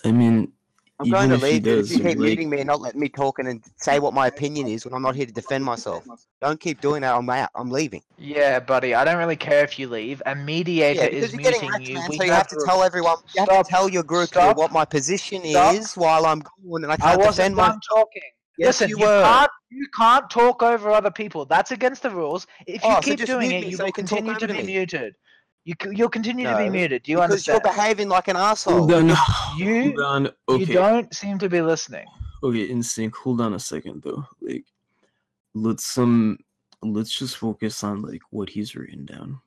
I mean, I'm going to even if he leave dude, if you keep like- muting me and not letting me talk and then say what my opinion is when I'm not here to defend myself. Don't keep doing that. I'm out. I'm leaving. Yeah, buddy. I don't really care if you leave. A mediator Yeah, is you're muting you. man. We So you have to tell everyone. You have Stop. to tell your group here Stop. what my position Stop. is while I'm going, and I I can't wasn't defend my. talking. Yes, Listen, you you, were. can't you can't talk over other people. That's against the rules. If you Oh, keep just doing it, me you so will you can talk continue to be me. muted. You c- you'll continue to be muted. Do you because understand? you're behaving like an asshole. Hold on. You- hold on. Okay. You don't seem to be listening. Okay, InSync. Hold on a second though. Like, let's um, let's just focus on like what he's written down.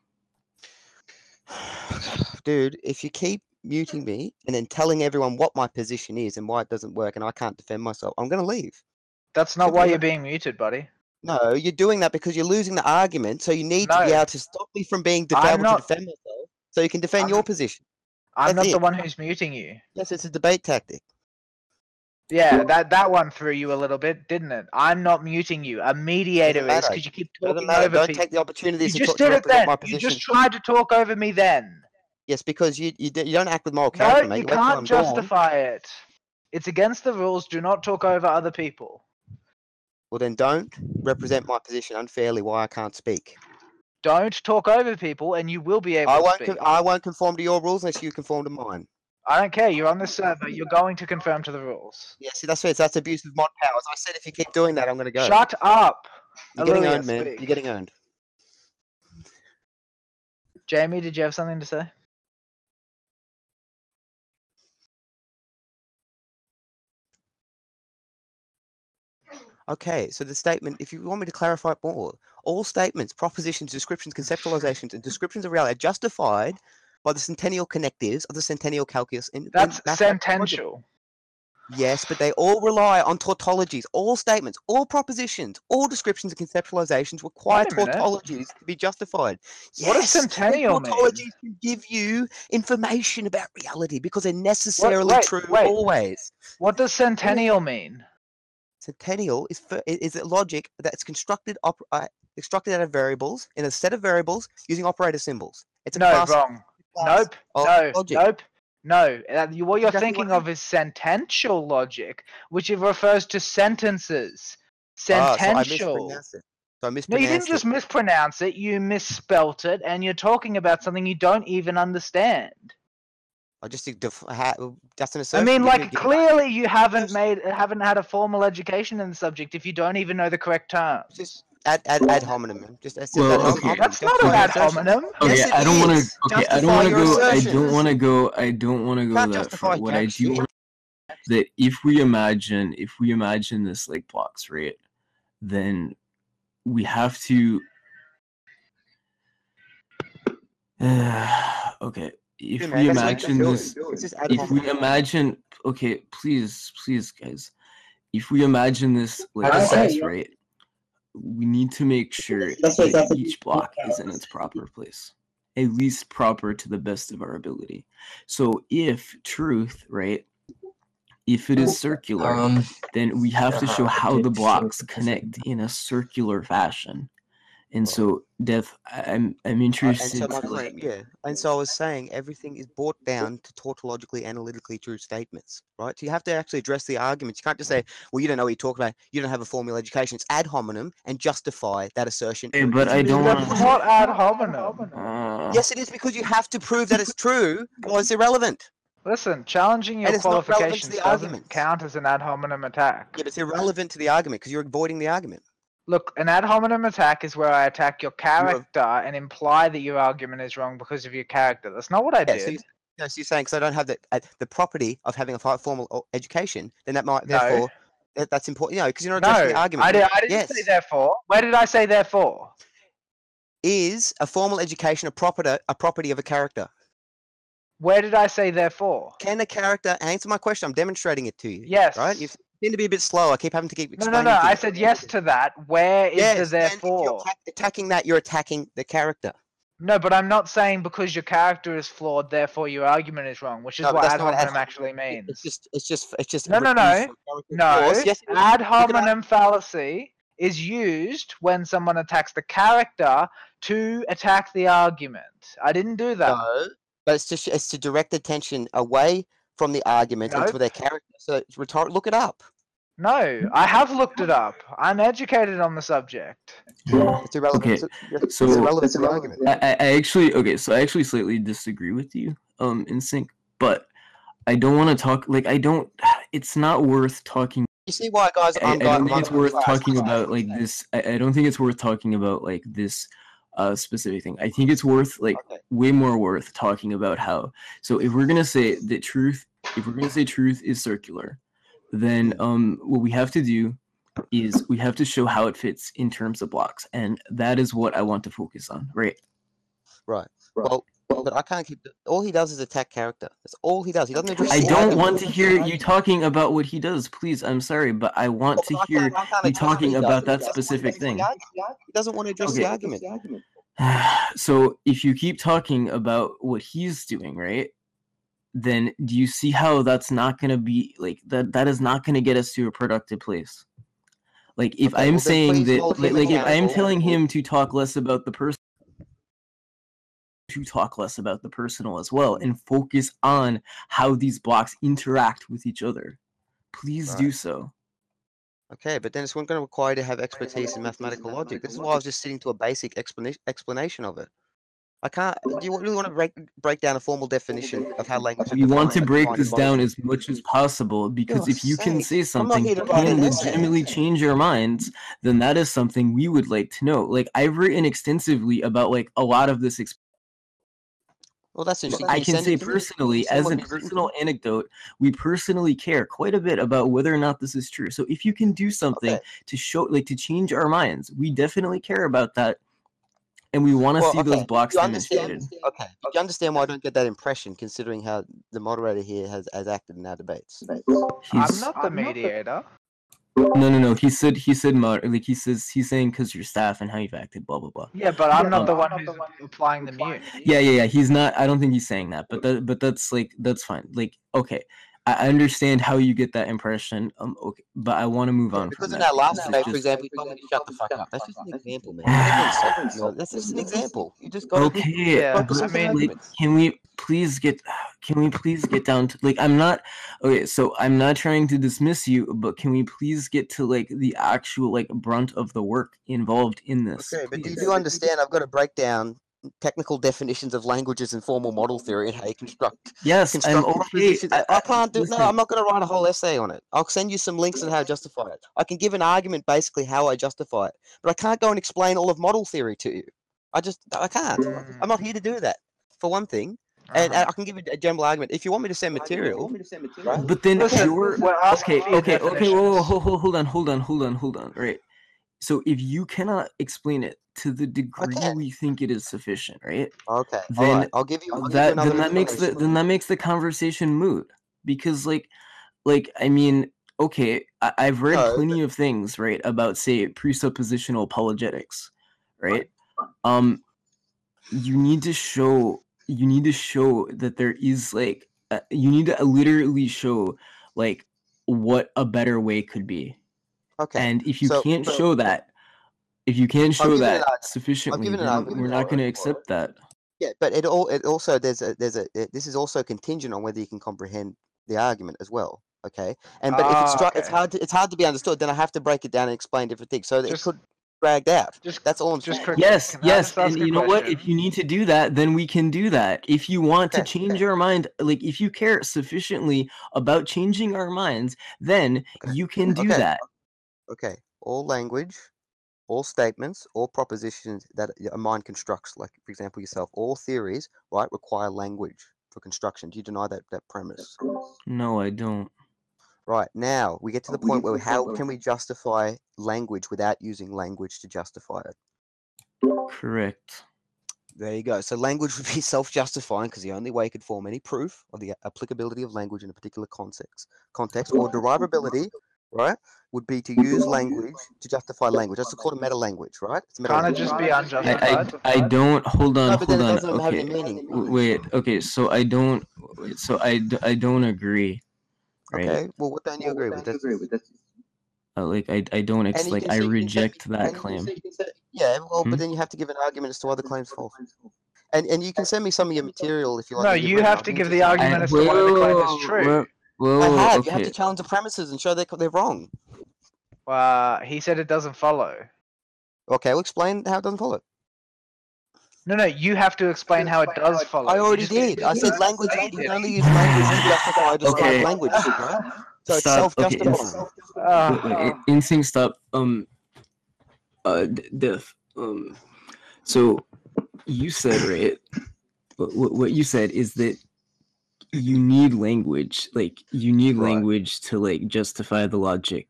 Dude, if you keep muting me and then telling everyone what my position is and why it doesn't work and I can't defend myself, I'm going to leave. That's not Simple why you're being muted, buddy. No, you're doing that because you're losing the argument. So you need to be able to stop me from being able not- to defend myself. So you can defend I'm- your position. I'm That's not the one who's muting you. Yes, it's a debate tactic. Yeah, that that one threw you a little bit, didn't it? I'm not muting you. A mediator is because you keep talking over Don't people. take the opportunities You to, just did it then. my You position. just tried to talk over me then. Yes, because you you, you don't act with moral character, No, mate. you wait can't justify it. It's against the rules. Do not talk over other people. Well, then don't represent my position unfairly. Why I can't speak. Don't talk over people, and you will be able I to won't. Con- I won't conform to your rules unless you conform to mine. I don't care. You're on the server. You're going to conform to the rules. Yeah, see, that's it. That's abuse of mod powers. I said if you keep doing that, I'm going to go. Shut up. You're getting Alelia, owned, man. speak. You're getting owned. Jamie, did you have something to say? Okay, so the statement, if you want me to clarify it more, all statements, propositions, descriptions, conceptualizations, and descriptions of reality are justified by the centennial connectives of the centennial calculus. In, in That's logic. sentential. Yes, but they all rely on tautologies. All statements, all propositions, all descriptions and conceptualizations require Wait a minute. tautologies to be justified. What does Yes, centennial mean? Tautologies can give you information about reality because they're necessarily wait, true wait. always. What does centennial mean? Centennial is for, is a logic that's constructed op, uh, constructed out of variables in a set of variables using operator symbols. It's a No, class, wrong. class Nope. No. logic. Nope. No. Uh, what you're thinking of is sentential logic, which it refers to sentences. Ah, so Sentential. So I no, you didn't just it. mispronounce it. You misspelt it, and you're talking about something you don't even understand. I just think def- ha- that's an I mean, like clearly you haven't made, haven't had a formal education in the subject if you don't even know the correct terms. Just ad, ad, ad hominem. Just it's Well, ad hom- okay. hominem. That's not Justify an ad hominem. Okay, Yes, I don't want to. Okay, I don't want to your go. I don't want to go. I don't want to go Can't that far. What I do want that if we imagine, if we imagine this like box, right, then we have to. okay, if Yeah, we man, that's imagine you're this, doing. It's just ad if we imagine, okay, please, please, guys, if we imagine this like I say, this, yeah. right, we need to make sure That's what- that that's each block is in its proper place, at least proper to the best of our ability. So if truth, right, if it is circular, Um, then we have to show how the blocks connect in a circular fashion. And so, Death, I- I'm I'm Uh, and interested so to like, yeah, and so I was saying everything is brought down to tautologically, analytically true statements, right? So you have to actually address the arguments. You can't just say, "Well, you don't know what you're talking about. You don't have a formal education." It's ad hominem and justify that assertion. Hey, but It's I don't relevant. That's not ad hominem. uh, Yes, it is because you have to prove that it's true, or it's irrelevant. Listen, challenging your And it's not relevant to qualifications the doesn't arguments. count as an ad hominem attack. Yeah, but it's irrelevant to the argument because you're avoiding the argument. Look, an ad hominem attack is where I attack your character and imply that your argument is wrong because of your character. That's not what I Yeah, so, did. you, yeah, so you're saying because I don't have the uh, the property of having a formal education, then that might No. therefore that, that's important. You know, because you're not addressing No, the argument. I, did, I didn't yes, say therefore. Where did I say therefore? is a formal education a property a property of a character? Where did I say therefore? Can a character answer my question? I'm demonstrating it to you. Yes. Right? You seem to be a bit slow. I keep having to keep No, explaining. no, no. I said yes to that. Where is Yes, the and if you're therefore? attacking that, you're attacking the character. No, but I'm not saying because your character is flawed, therefore your argument is wrong, which is No, what ad hominem actually means. It's just, it's just, it's just. No, no, no. reduced from character No. Yes, ad Look at that. hominem fallacy is used when someone attacks the character to attack the argument. I didn't do that. No, but it's just it's to direct attention away from the argument and Nope. to their character. So it's rhetoric. Look it up. No, I have looked it up. I'm educated on the subject. It's irrelevant. Okay, It's, it's so- irrelevant to the argument. I, I I actually okay, so I actually slightly disagree with you, um, InSync, but I don't want to talk like I don't. It's not worth talking. You see why, guys? I, I I'm don't think it's worth talking about like this. I, I don't think it's worth talking about like this uh specific thing. I think it's worth like Okay. way more worth talking about how. So if we're gonna say that truth, if we're gonna say truth is circular, then um what we have to do is we have to show how it fits in terms of blocks, and that is what I want to focus on. Right. Right. Well, but I can't keep. All he does is attack character. That's all he does. He doesn't I don't want to hear you talking about what he does. Please, I'm sorry, but I want to I hear can't- can't you talking about that doesn't want to specific thing. He doesn't want to address the argument. so if you keep talking about what he's doing, right? Then do you see how that's not going to be like that that is not going to get us to a productive place? Like if Okay, I'm well saying that like, like if I'm telling him to talk less about the person to talk less about the personal as well and focus on how these blocks interact with each other. Please do so. Okay, but then it's won't going to require to have expertise in mathematical logic. This is why I was just sitting to a basic explanation explanation of it. I can't. Do you really want to break break down a formal definition of how language? is We want to break this down as much as possible because if you can say something that can legitimately change our minds, then that is something we would like to know. Like I've written extensively about like a lot of this. Well, that's interesting. I can say it to me? personally, as a you've written to personal anecdote, we personally care quite a bit about whether or not this is true. So if you can do something Okay. to show, like to change our minds, we definitely care about that, and we want to Well, see those blocks you understand- demonstrated. Okay. You understand why I don't get that impression, considering how the moderator here has, has acted in our debates? I'm He's- not the mediator. No, no, no. He said he said mod like he says he's saying because your staff and how you've acted, blah blah blah. Yeah, but I'm not Um, the one who's applying the mute. Yeah, yeah, yeah. He's not. I don't think he's saying that, but that, but that's like that's fine. Like, okay, I I understand how you get that impression. Um, okay, but I want to move on Because from in that. our last This for example, you told me to shut the fuck up. That's just an example, man. You're never insulting me. That's just an example. You just got to okay, Yeah, but, I mean- like, can we please get? Can we please get down to like? I'm not. Okay, so I'm not trying to dismiss you, but can we please get to like the actual like brunt of the work involved in this? Okay, but do you do understand? I've got to break down technical definitions of languages and formal model theory and how you construct Yes, I'm okay. propositions. I, I can't do. listen. No, I'm not going to write a whole essay on it. I'll send you some links on how to justify it. I can give an argument basically how I justify it, but I can't go and explain all of model theory to you. I just I can't. I'm not here to do that. For one thing, and Uh-huh. I can give you a general argument. If you want me to send material, right? But then Listen, you're we're okay. Okay. Okay. Whoa, whoa, definitions. hold, hold, hold on. Hold on. Hold on. Hold on. Right. So if you cannot explain it to the degree can. we think it is sufficient, right? Okay, Then right. I'll give you. I'll give you That then that makes the then that makes the conversation moot because like like I mean okay I, I've read No, plenty of things right about say presuppositional apologetics, right? Um, you need to show you need to show that there is like uh, you need to literally show like what a better way could be Okay. and if you so- can't so- show that if you can't show give you an that sufficiently then we're not going to accept that Yeah, but it all it also there's a there's a it- this is also contingent on whether you can comprehend the argument as well. Okay, and but if it's Ah, stru- it's hard to it's hard to be understood, then I have to break it down and explain different things. So that Just- it could dragged out. Just That's all I'm just saying. quick- yes Can yes and you know what if you need to do that then we can do that if you want to change okay. our mind like if you care sufficiently about changing our minds then you can do okay. that Okay, all language, all statements, all propositions that a mind constructs, like for example yourself, all theories, right, require language for construction. Do you deny that that premise? no i don't Right now, we get to the point where how can we justify language without using language to justify it? correct There you go. So language would be self-justifying because the only way it could form any proof of the applicability of language in a particular context, context or derivability, right, would be to use language to justify language. That's called a meta language, right? It's meta Can't it language. just be I, unjustified? I, I don't hold on No, but then hold it on doesn't have okay any meaning. wait okay so i don't wait, so i d- i don't agree right Okay. Well, what don't you agree with? That's, Uh, like i i don't ex- and you like can i say- you can say- reject that and you claim say- can say- Yeah. Well, Hmm? but then you have to give an argument as to why the claim's false. And and you can send me some of your material if you like. No, in your you brain, have I'll to give the interested. argument as to why the claim is true. Well, I have. You have to challenge the premises and show they're they're wrong. Uh, he said it doesn't follow. Okay, well, explain how it doesn't follow. No, no, you have to explain how it does follow. I already did. I said language. You can only use language. That's how I describe Okay. language. So it's Stop. Okay, self-justifying. Ah. Wait, wait, in- InSync stop. Um, uh, D- Diff. Um, so you said right. What, what what you said is that you need language, like you need Right. language to like justify the logic,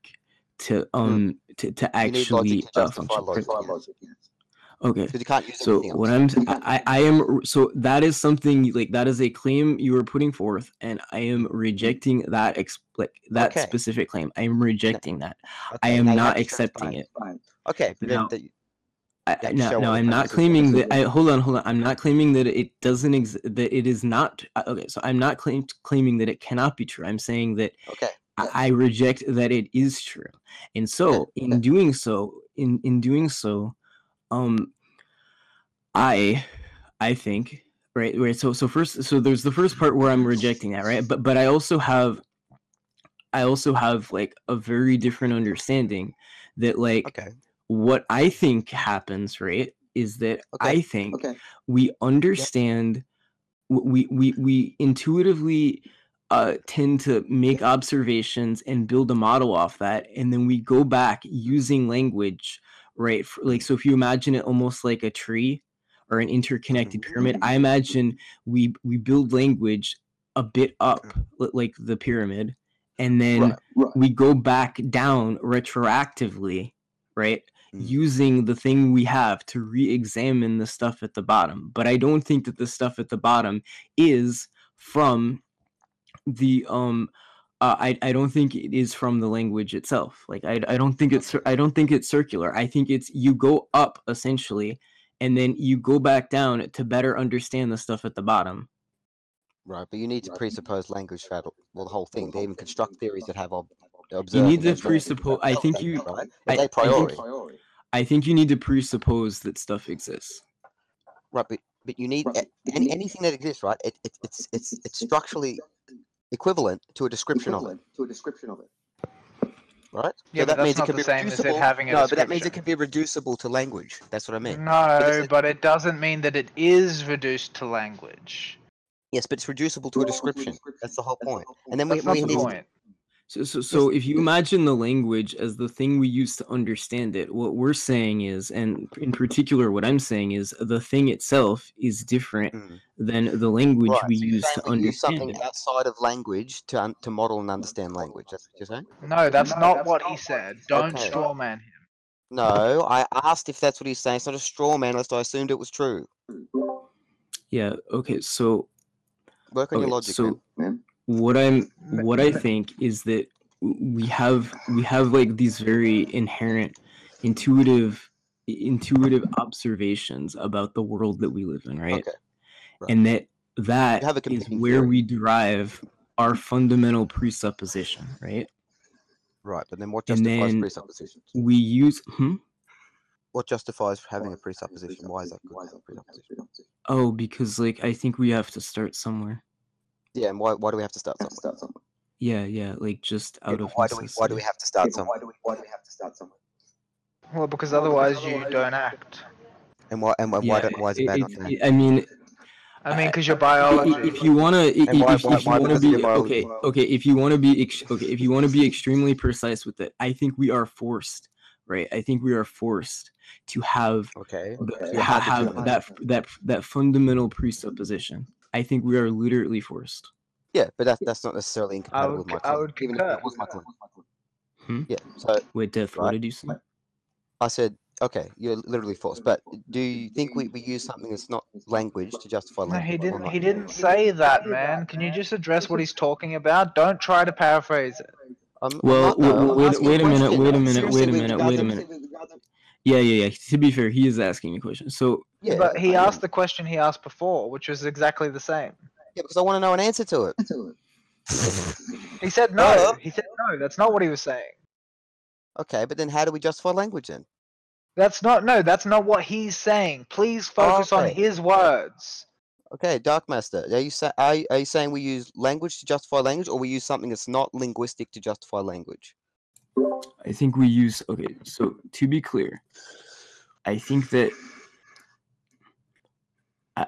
to um to, to Hmm. Need actually to uh, function. logic. yes. Okay. You can't use So what. I'm I, I am so that is something like that is a claim you are putting forth and I am rejecting that ex like that Okay. specific claim. I am rejecting that. I am not to accepting it. fine. Okay, Now- the- I, no, no, I'm not claiming that. I hold on, hold on. I'm not claiming that it doesn't exist. that it is not. uh, Okay, so I'm not claim- claiming that it cannot be true. I'm saying that okay. I, I reject that it is true, and so in doing so, in in doing so, um, I, I think right, right. So so first, so there's the first part where I'm rejecting that, right? But but I also have, I also have like a very different understanding that like Okay. What I think happens, right, is that Okay, I think Okay. we understand, we we we intuitively uh, tend to make observations and build a model off that, and then we go back using language, right? For, like so, if you imagine it almost like a tree or an interconnected pyramid, I imagine we we build language a bit up, like the pyramid, and then Right. we go back down retroactively, right? Mm. Using the thing we have to re examine the stuff at the bottom. But I don't think that the stuff at the bottom is from the um uh, I, I don't think it is from the language itself. Like I, I don't think it's I don't think it's circular. I think it's you go up essentially, and then you go back down to better understand the stuff at the bottom. Right, but you need to presuppose language throughout all- well the whole thing. They even construct theories that have ob- You need to presuppose. I think you. right? I- It's a I priori. think- I think you need to presuppose that stuff exists. Right, but but you need a- any, anything that exists, right? It, it, it's it's it's structurally equivalent to a description of it. To a description of it. Right. Yeah, but that's not the same as it reducible- having a no, but that means it can be reducible to language. That's what I mean. No, it's a- but it doesn't mean that it is reduced to language. Yes, but it's reducible to a description. That's the whole point. And then we, That's not we the need point. So, so, so if you imagine the language as the thing we use to understand it, what we're saying is, and in particular, what I'm saying is, the thing itself is different Mm. than the language Right, we so use to we use understand something it. outside of language to un- to model and understand language. That's what you're saying? No, that's not what he said. Don't Okay. strawman him. No, I asked if that's what he's saying. It's not a straw man, unless I assumed it was true. Yeah. Okay. So, Work on your logic, so- man. what I'm, M- what I think is that we have, we have like these very inherent, intuitive, intuitive observations about the world that we live in, right? Okay. right. and that that You have a is where theory. we derive our fundamental presupposition, right? Right, but then what justifies then- presuppositions? We use hmm? What justifies having a presupposition? Why is that good? to have a presupposition? oh because like I think we have to start somewhere. Yeah, and why, why do we have to start somewhere? Yeah, yeah, like just out but of why do we why do we have to start somewhere? Why do we why do we have to start somewhere? Well, because otherwise you don't act. And why and why, why, Yeah, don't, why is it it- bad it- to it- I mean, I mean, because your i- biology. if you want to, And why- if, why- if you want to be okay, okay, if you want to be, ex- okay, if you want to be extremely precise with it, I think we are forced, right? I think we are forced to have Okay. the- okay. Yeah, ha- how did you have that that that fundamental presupposition. I think we are literally forced. Yeah, but that's that's not necessarily incompatible would with my c- I claim. would even if concur. that was my claim. Hmm? Yeah. So Wait, Death, what did you say? I said, okay, you're literally forced. But do you think we, we use something that's not language to justify No, language? he didn't. He didn't say that, man. Can you just address what he's talking about? Don't try to paraphrase it. I'm- I'm Well, not, though. w- I'm wait- wait a minute, wait a minute, wait a minute, wait a minute. With regard to- Yeah, yeah, yeah. To be fair, he is asking a question. So Yeah, but he I am. asked the question he asked before, which was exactly the same. Yeah, because I want to know an answer to it. He said no. Duh. He said no. That's not what he was saying. okay, but then how do we justify language then? That's not no. That's not what he's saying. Please focus on his words. Okay, Dark Master, are you, sa- are, you, are you saying we use language to justify language, or we use something that's not linguistic to justify language? I think we use okay. So to be clear, I think that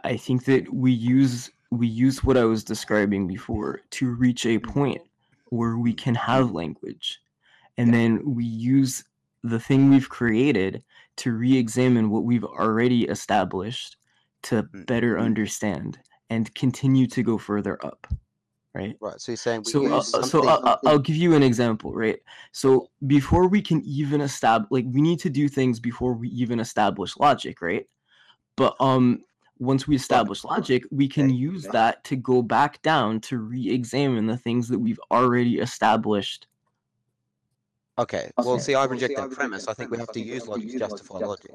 I think that we use we use what I was describing before to reach a point where we can have language, and then we use the thing we've created to re-examine what we've already established to Mm. better understand and continue to go further up, right? Right. So you're saying we so uh, use uh, so something. I'll, I'll- I'll give you an example right so before we can even establish like we need to do things before we even establish logic right but um once we establish logic we can Okay, use okay. that to go back down to re-examine the things that we've already established okay. Well, see, I reject that premise. I think we have to use logic to justify logic.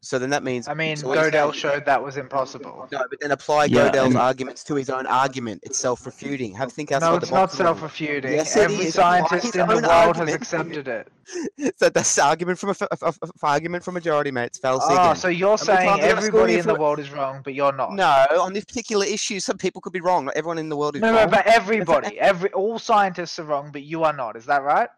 So then that means. I mean, so Godel showed that was impossible. No, but then apply Yeah, Godel's and- arguments to his own argument. It's self-refuting. Have think outside No, the it's not box. a self-refuting. Yes, Every is. scientist in the own world has accepted it. so that's argument from a, f- f- f- argument from majority, mate. It's fallacy Oh, again. so you're we're saying talking about school everybody in the world is wrong, but you're not. No, on this particular issue, some people could be wrong. Not everyone in the world is no, wrong. no, but everybody, every all scientists are wrong, but you are not. Is that right?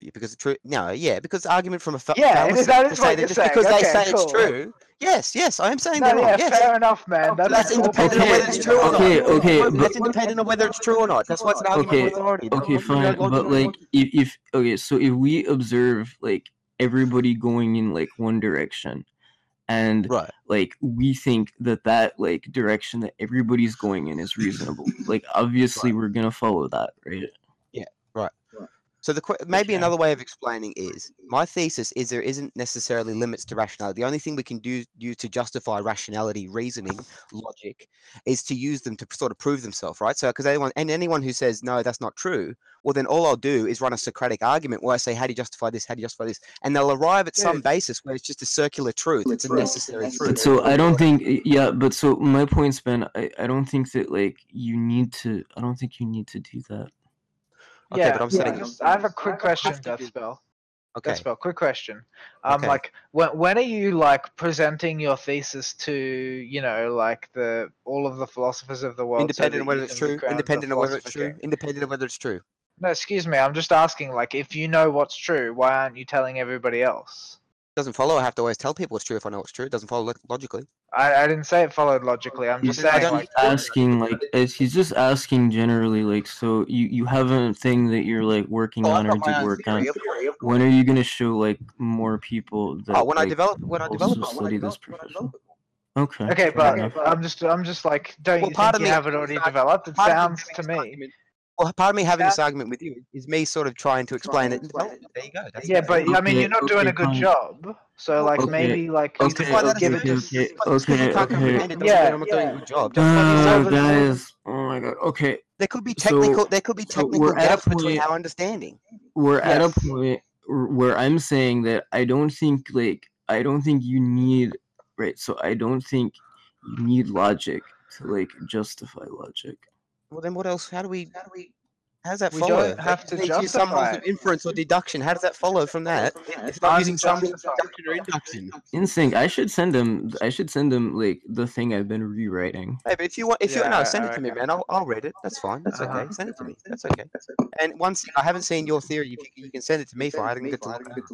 Yeah, because the truth. No, yeah, because argument from a fa- Yeah, fallacy that to say what that you're just saying. because they say cool. it's true. Yes, yes, I am saying No, they're yeah. Yes, fair enough, man. That's, that's all independent of whether it's true or not. Okay, okay, but- that's independent of whether it's true or not. That's why it's an argument Okay, authority. That's okay fine but like if, if okay so if we observe like everybody going in like one direction and right. like we think that that like direction that everybody's going in is reasonable like obviously we're gonna follow that right So the que- maybe Okay. another way of explaining is my thesis is there isn't necessarily limits to rationality. The only thing we can do use to justify rationality, reasoning, logic, is to use them to sort of prove themselves, right? So because anyone and anyone who says no, that's not true, well then all I'll do is run a Socratic argument where I say, how do you justify this? How do you justify this? And they'll arrive at some basis where it's just a circular truth. It's a necessary but truth. so i don't think yeah but so my point's been i, I don't think that like you need to i don't think you need to do that Okay, yeah, but I'm yeah, setting- I have a quick question, have to do- Deathspell. Okay. Deathspell, quick question. Um, Okay. like when when are you like presenting your thesis to you know like the all of the philosophers of the world? Independent that of whether it's true. Independent of whether it's true. king? Independent of whether it's true. No, excuse me. I'm just asking. Like, if you know what's true, why aren't you telling everybody else? Doesn't follow. I have to always tell people it's true if I know it's true. It doesn't follow logically. I, I didn't say it followed logically. I'm he's just saying like asking like as he's just asking generally like so you you have a thing that you're like working Oh, on or did own work on theory, of course. when are you gonna show like more people that Oh, when I develop, when I develop, also when I study this develop, when I profession develop it. okay Okay, but enough. I'm just I'm just like, don't Well, you think you me- have it already developed? It part of me sounds to this me. Argument- Well, part of me having this argument with you is me sort of trying to explain it. and develop it. There you go. That's Yeah, but it. I mean, you're not doing a good fine. job. So like Okay, maybe like you okay, could Why give is it a just. okay, But just 'cause you okay, okay. it Yeah, I'm not doing a good job. Just like Oh, guys! Oh my god. Okay, There could be So- technical. There could be technical we're at a gaps between our understanding. we're at a point where where I'm saying that I don't think like I don't think you need right. So I don't think you need logic to like justify logic. Well, then what else? How do we? How do we? How does that We follow? don't have to They use some justify rules of inference or deduction. How does that follow from that? It's not using some rules of Unjustified. deduction or induction. InSync. I should send him. I should send him like the thing I've been rewriting. Hey, but if you want, if you Yeah, no, I- send it to me, man. I'll, I'll read it. That's fine. That's Uh-huh. okay. Send it to me. That's okay. And once I haven't seen your theory, if you, you can send it to me. For I didn't get to look at it.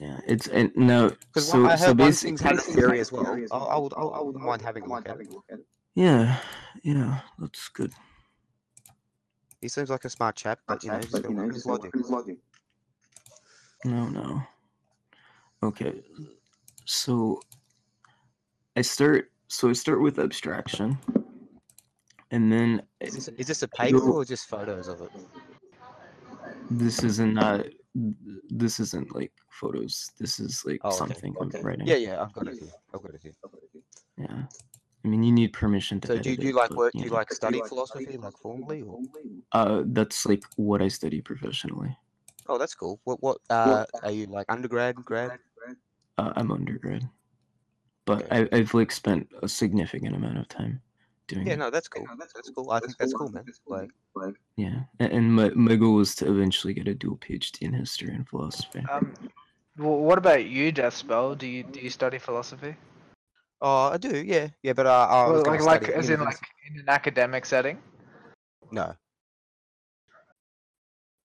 Yeah, it's and no. Because So I so heard one basically, thing's had a theory as well. I'll, I would, I'll, I wouldn't mind having a look at it. Yeah, yeah, that's good. He seems like a smart chap, but you know, he's got his logic. No, no. Okay, so I start. So I start with abstraction, and then Is this, is this a paper or just photos of it? this isn't not. This isn't like photos. This is like Oh, okay, something okay. I'm writing. Yeah, yeah, I've got it here. I've got it here. yeah. I mean, you need permission to. So do you, edit do you it, like but, work? you Do you know. like study philosophy, like formally? Or? Uh, that's like what I study professionally. Oh, that's cool. What what uh, are you like undergrad, grad? Uh, I'm undergrad, but Okay. I, I've like spent a significant amount of time doing Yeah, it. no, that's cool. That's cool. I think that's cool, man. Like, Yeah, a- and my my goal is to eventually get a dual PhD in history and philosophy. Um, wh- what about you, Deathspell? Do you do you study philosophy? Oh, I do, yeah, yeah, but uh, I was Well, like like study at as in like in an academic setting? no,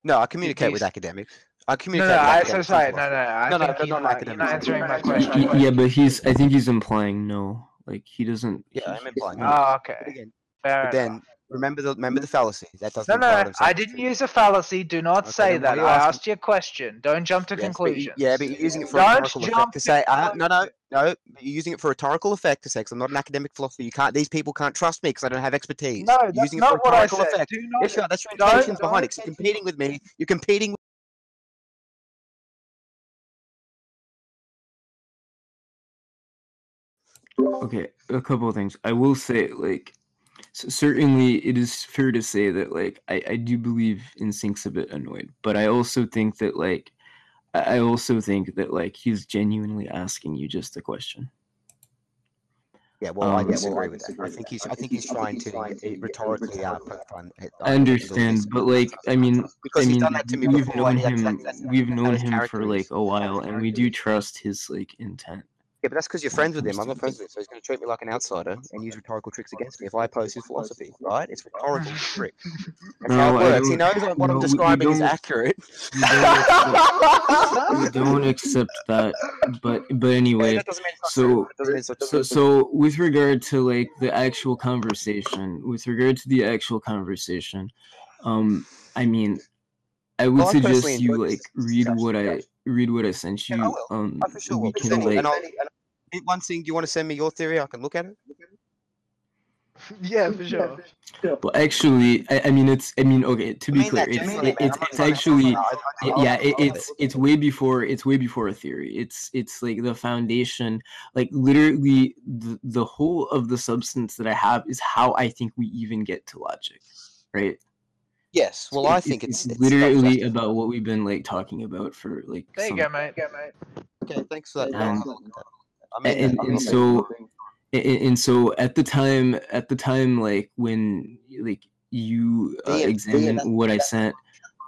no, I communicate you with academics. I communicate. no, with I, so academics and sorry, no, philosophers. no, I No, no, think they're not not, academics. not answering my Y- question. yeah, but he's I think he's implying no. Like he doesn't. Yeah, I'm implying. no. Oh, But okay. again, Fair but enough. Then remember the remember the fallacy. That doesn't No, no, I'm saying I is didn't use a fallacy. Do not Okay, say that. I asking- asked you a question. Don't jump to Yes, but you- conclusions. yeah, but you're using it for Don't rhetorical effect jump to to say, uh, no, no, no, you're using it for rhetorical effect to say, because I'm not an academic philosopher. You can't. These people can't trust me because I don't have expertise. No, You're that's using it for not what I rhetorical said. effect. Do not. Yes, you. That's your don't- intentions behind it. don't- 'cause You're competing with me. You're competing. With... Okay, a couple of things. I will say, like, c- certainly it is fair to say that, like, I, I do believe InSync's a bit annoyed, but I also think that, like, I I also think that, like, he's genuinely asking you just a question. Yeah, well, I Um, disagree with that. I think he's. I think he's trying to uh, rhetorically uh, poke fun. at- I uh, understand, but like, I mean, because I he's mean, done that to me we've before. known and that's- him. that's- that's- We've known him for like a while, and we do trust his like intent. Yeah, but that's because you're friends with him. I'm not friends with him, so he's going to treat me like an outsider and use rhetorical tricks against me if I oppose his philosophy, right? It's rhetorical trick. That's No, how it I works. He knows don't- that what no, I'm we- we describing is accurate. We don't accept, don't accept that, but but anyway. that doesn't mean it's not so- true. That doesn't mean it's not So, so with regard to like the actual conversation, with regard to the actual conversation, um, I mean, I would Well, suggest personally you like read what I guys. Read what I sent you. Yeah, I will. Um, I for sure will. can like and I'll, and I'll- one thing, do you want to send me your theory? I can look at it. yeah, for sure. Well, actually, I, I mean, it's. I mean, okay. To I be mean clear, that it's it, it's it's actually it- yeah. It, it's it's way before it's way before a theory. It's it's like the foundation. Like literally, the the whole of the substance that I have is how I think we even get to logic, right? Yes. Well, It- I think it's, it's it's literally justice. about what we've been like talking about for like. There you go, mate. Go, mate. Okay, thanks for that. Um, I mean, and, and so and, and so at the time at the time like when like you uh, examine what i sent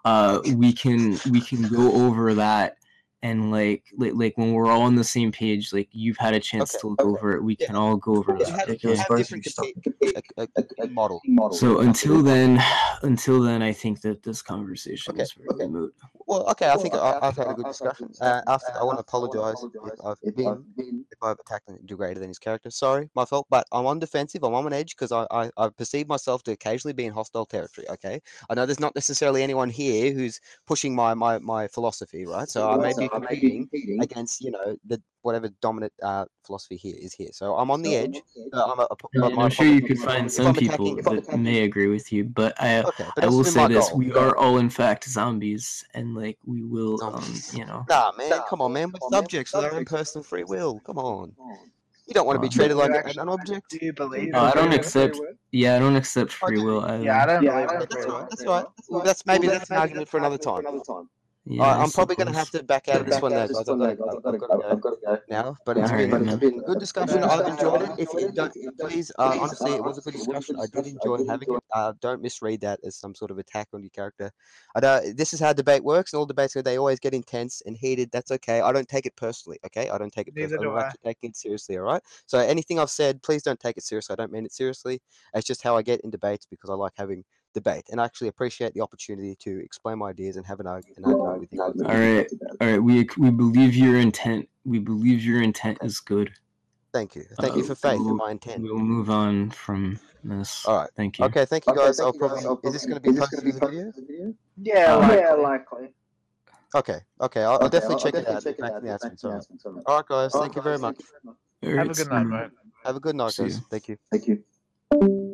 uh we can we can go over that and like like, like when we're all on the same page like you've had a chance Okay, to look okay. over it we Yeah. can all go over that have, have different a, a, a model. so until then until then i think that this conversation Okay, is very okay. moot Well, okay, I think I, I've had a good discussion. Uh, after, I want to apologise if I've been if I've attacked and degraded in his character. Sorry, my fault. But I'm on defensive. I'm on an edge because I, I I perceive myself to occasionally be in hostile territory. Okay, I know there's not necessarily anyone here who's pushing my my, my philosophy, right? So I may be competing against you know the whatever dominant uh, philosophy here is here. So I'm on the edge. Uh, I'm, a, a, And but my i'm sure you could find some I'm people attacking- that attacking- may agree with you but i Okay, but I will say this: goal. we are all, in fact, zombies, and like we will, um, you know. Nah, man, come on, man. We're subjects with our own personal free will. Come on. You don't want to be treated like actually- an object. Do you believe? No, I don't accept. Yeah, I don't accept free will. Either. Yeah, I don't Yeah, believe I don't- free That's right. That's right. Well, that's maybe that's an argument for another time. Yeah, Alright, I I'm probably going to have to back out of this one though. I've got to, I've got to go now. But it's Alright, been, man. it's been a good discussion. I've enjoyed it. If you don't, please, uh, honestly, it was a good discussion. I did enjoy having it. Uh, don't misread that as some sort of attack on your character. I don't, this is how debate works, and all debates they always get intense and heated. That's okay. I don't take it personally. Okay, I don't take it Neither personally. do I'm I. actually taking it seriously. All right. So anything I've said, please don't take it seriously. I don't mean it seriously. It's just how I get in debates because I like having debate and I actually appreciate the opportunity to explain my ideas and have an, arg- an argument with you. All right, all right. We we believe your intent. We believe your intent is good. Thank you. Thank you Uh, for faith in we'll- my intent. We'll move on from this. All right. Thank you. Okay, thank you Okay, guys. thank I'll you guys. probably. I'll Is this going to be this posted gonna as a be video? Yeah, Uh, likely. Yeah, likely. Okay. Okay. I'll, I'll definitely I'll check it definitely out. check it out. in the Back in announcements. the All right. announcements, all right. All right, guys. All Thank you very guys, much. thank you very much. Have a good night, you. mate. Have a good night, guys. Thank you. Thank you.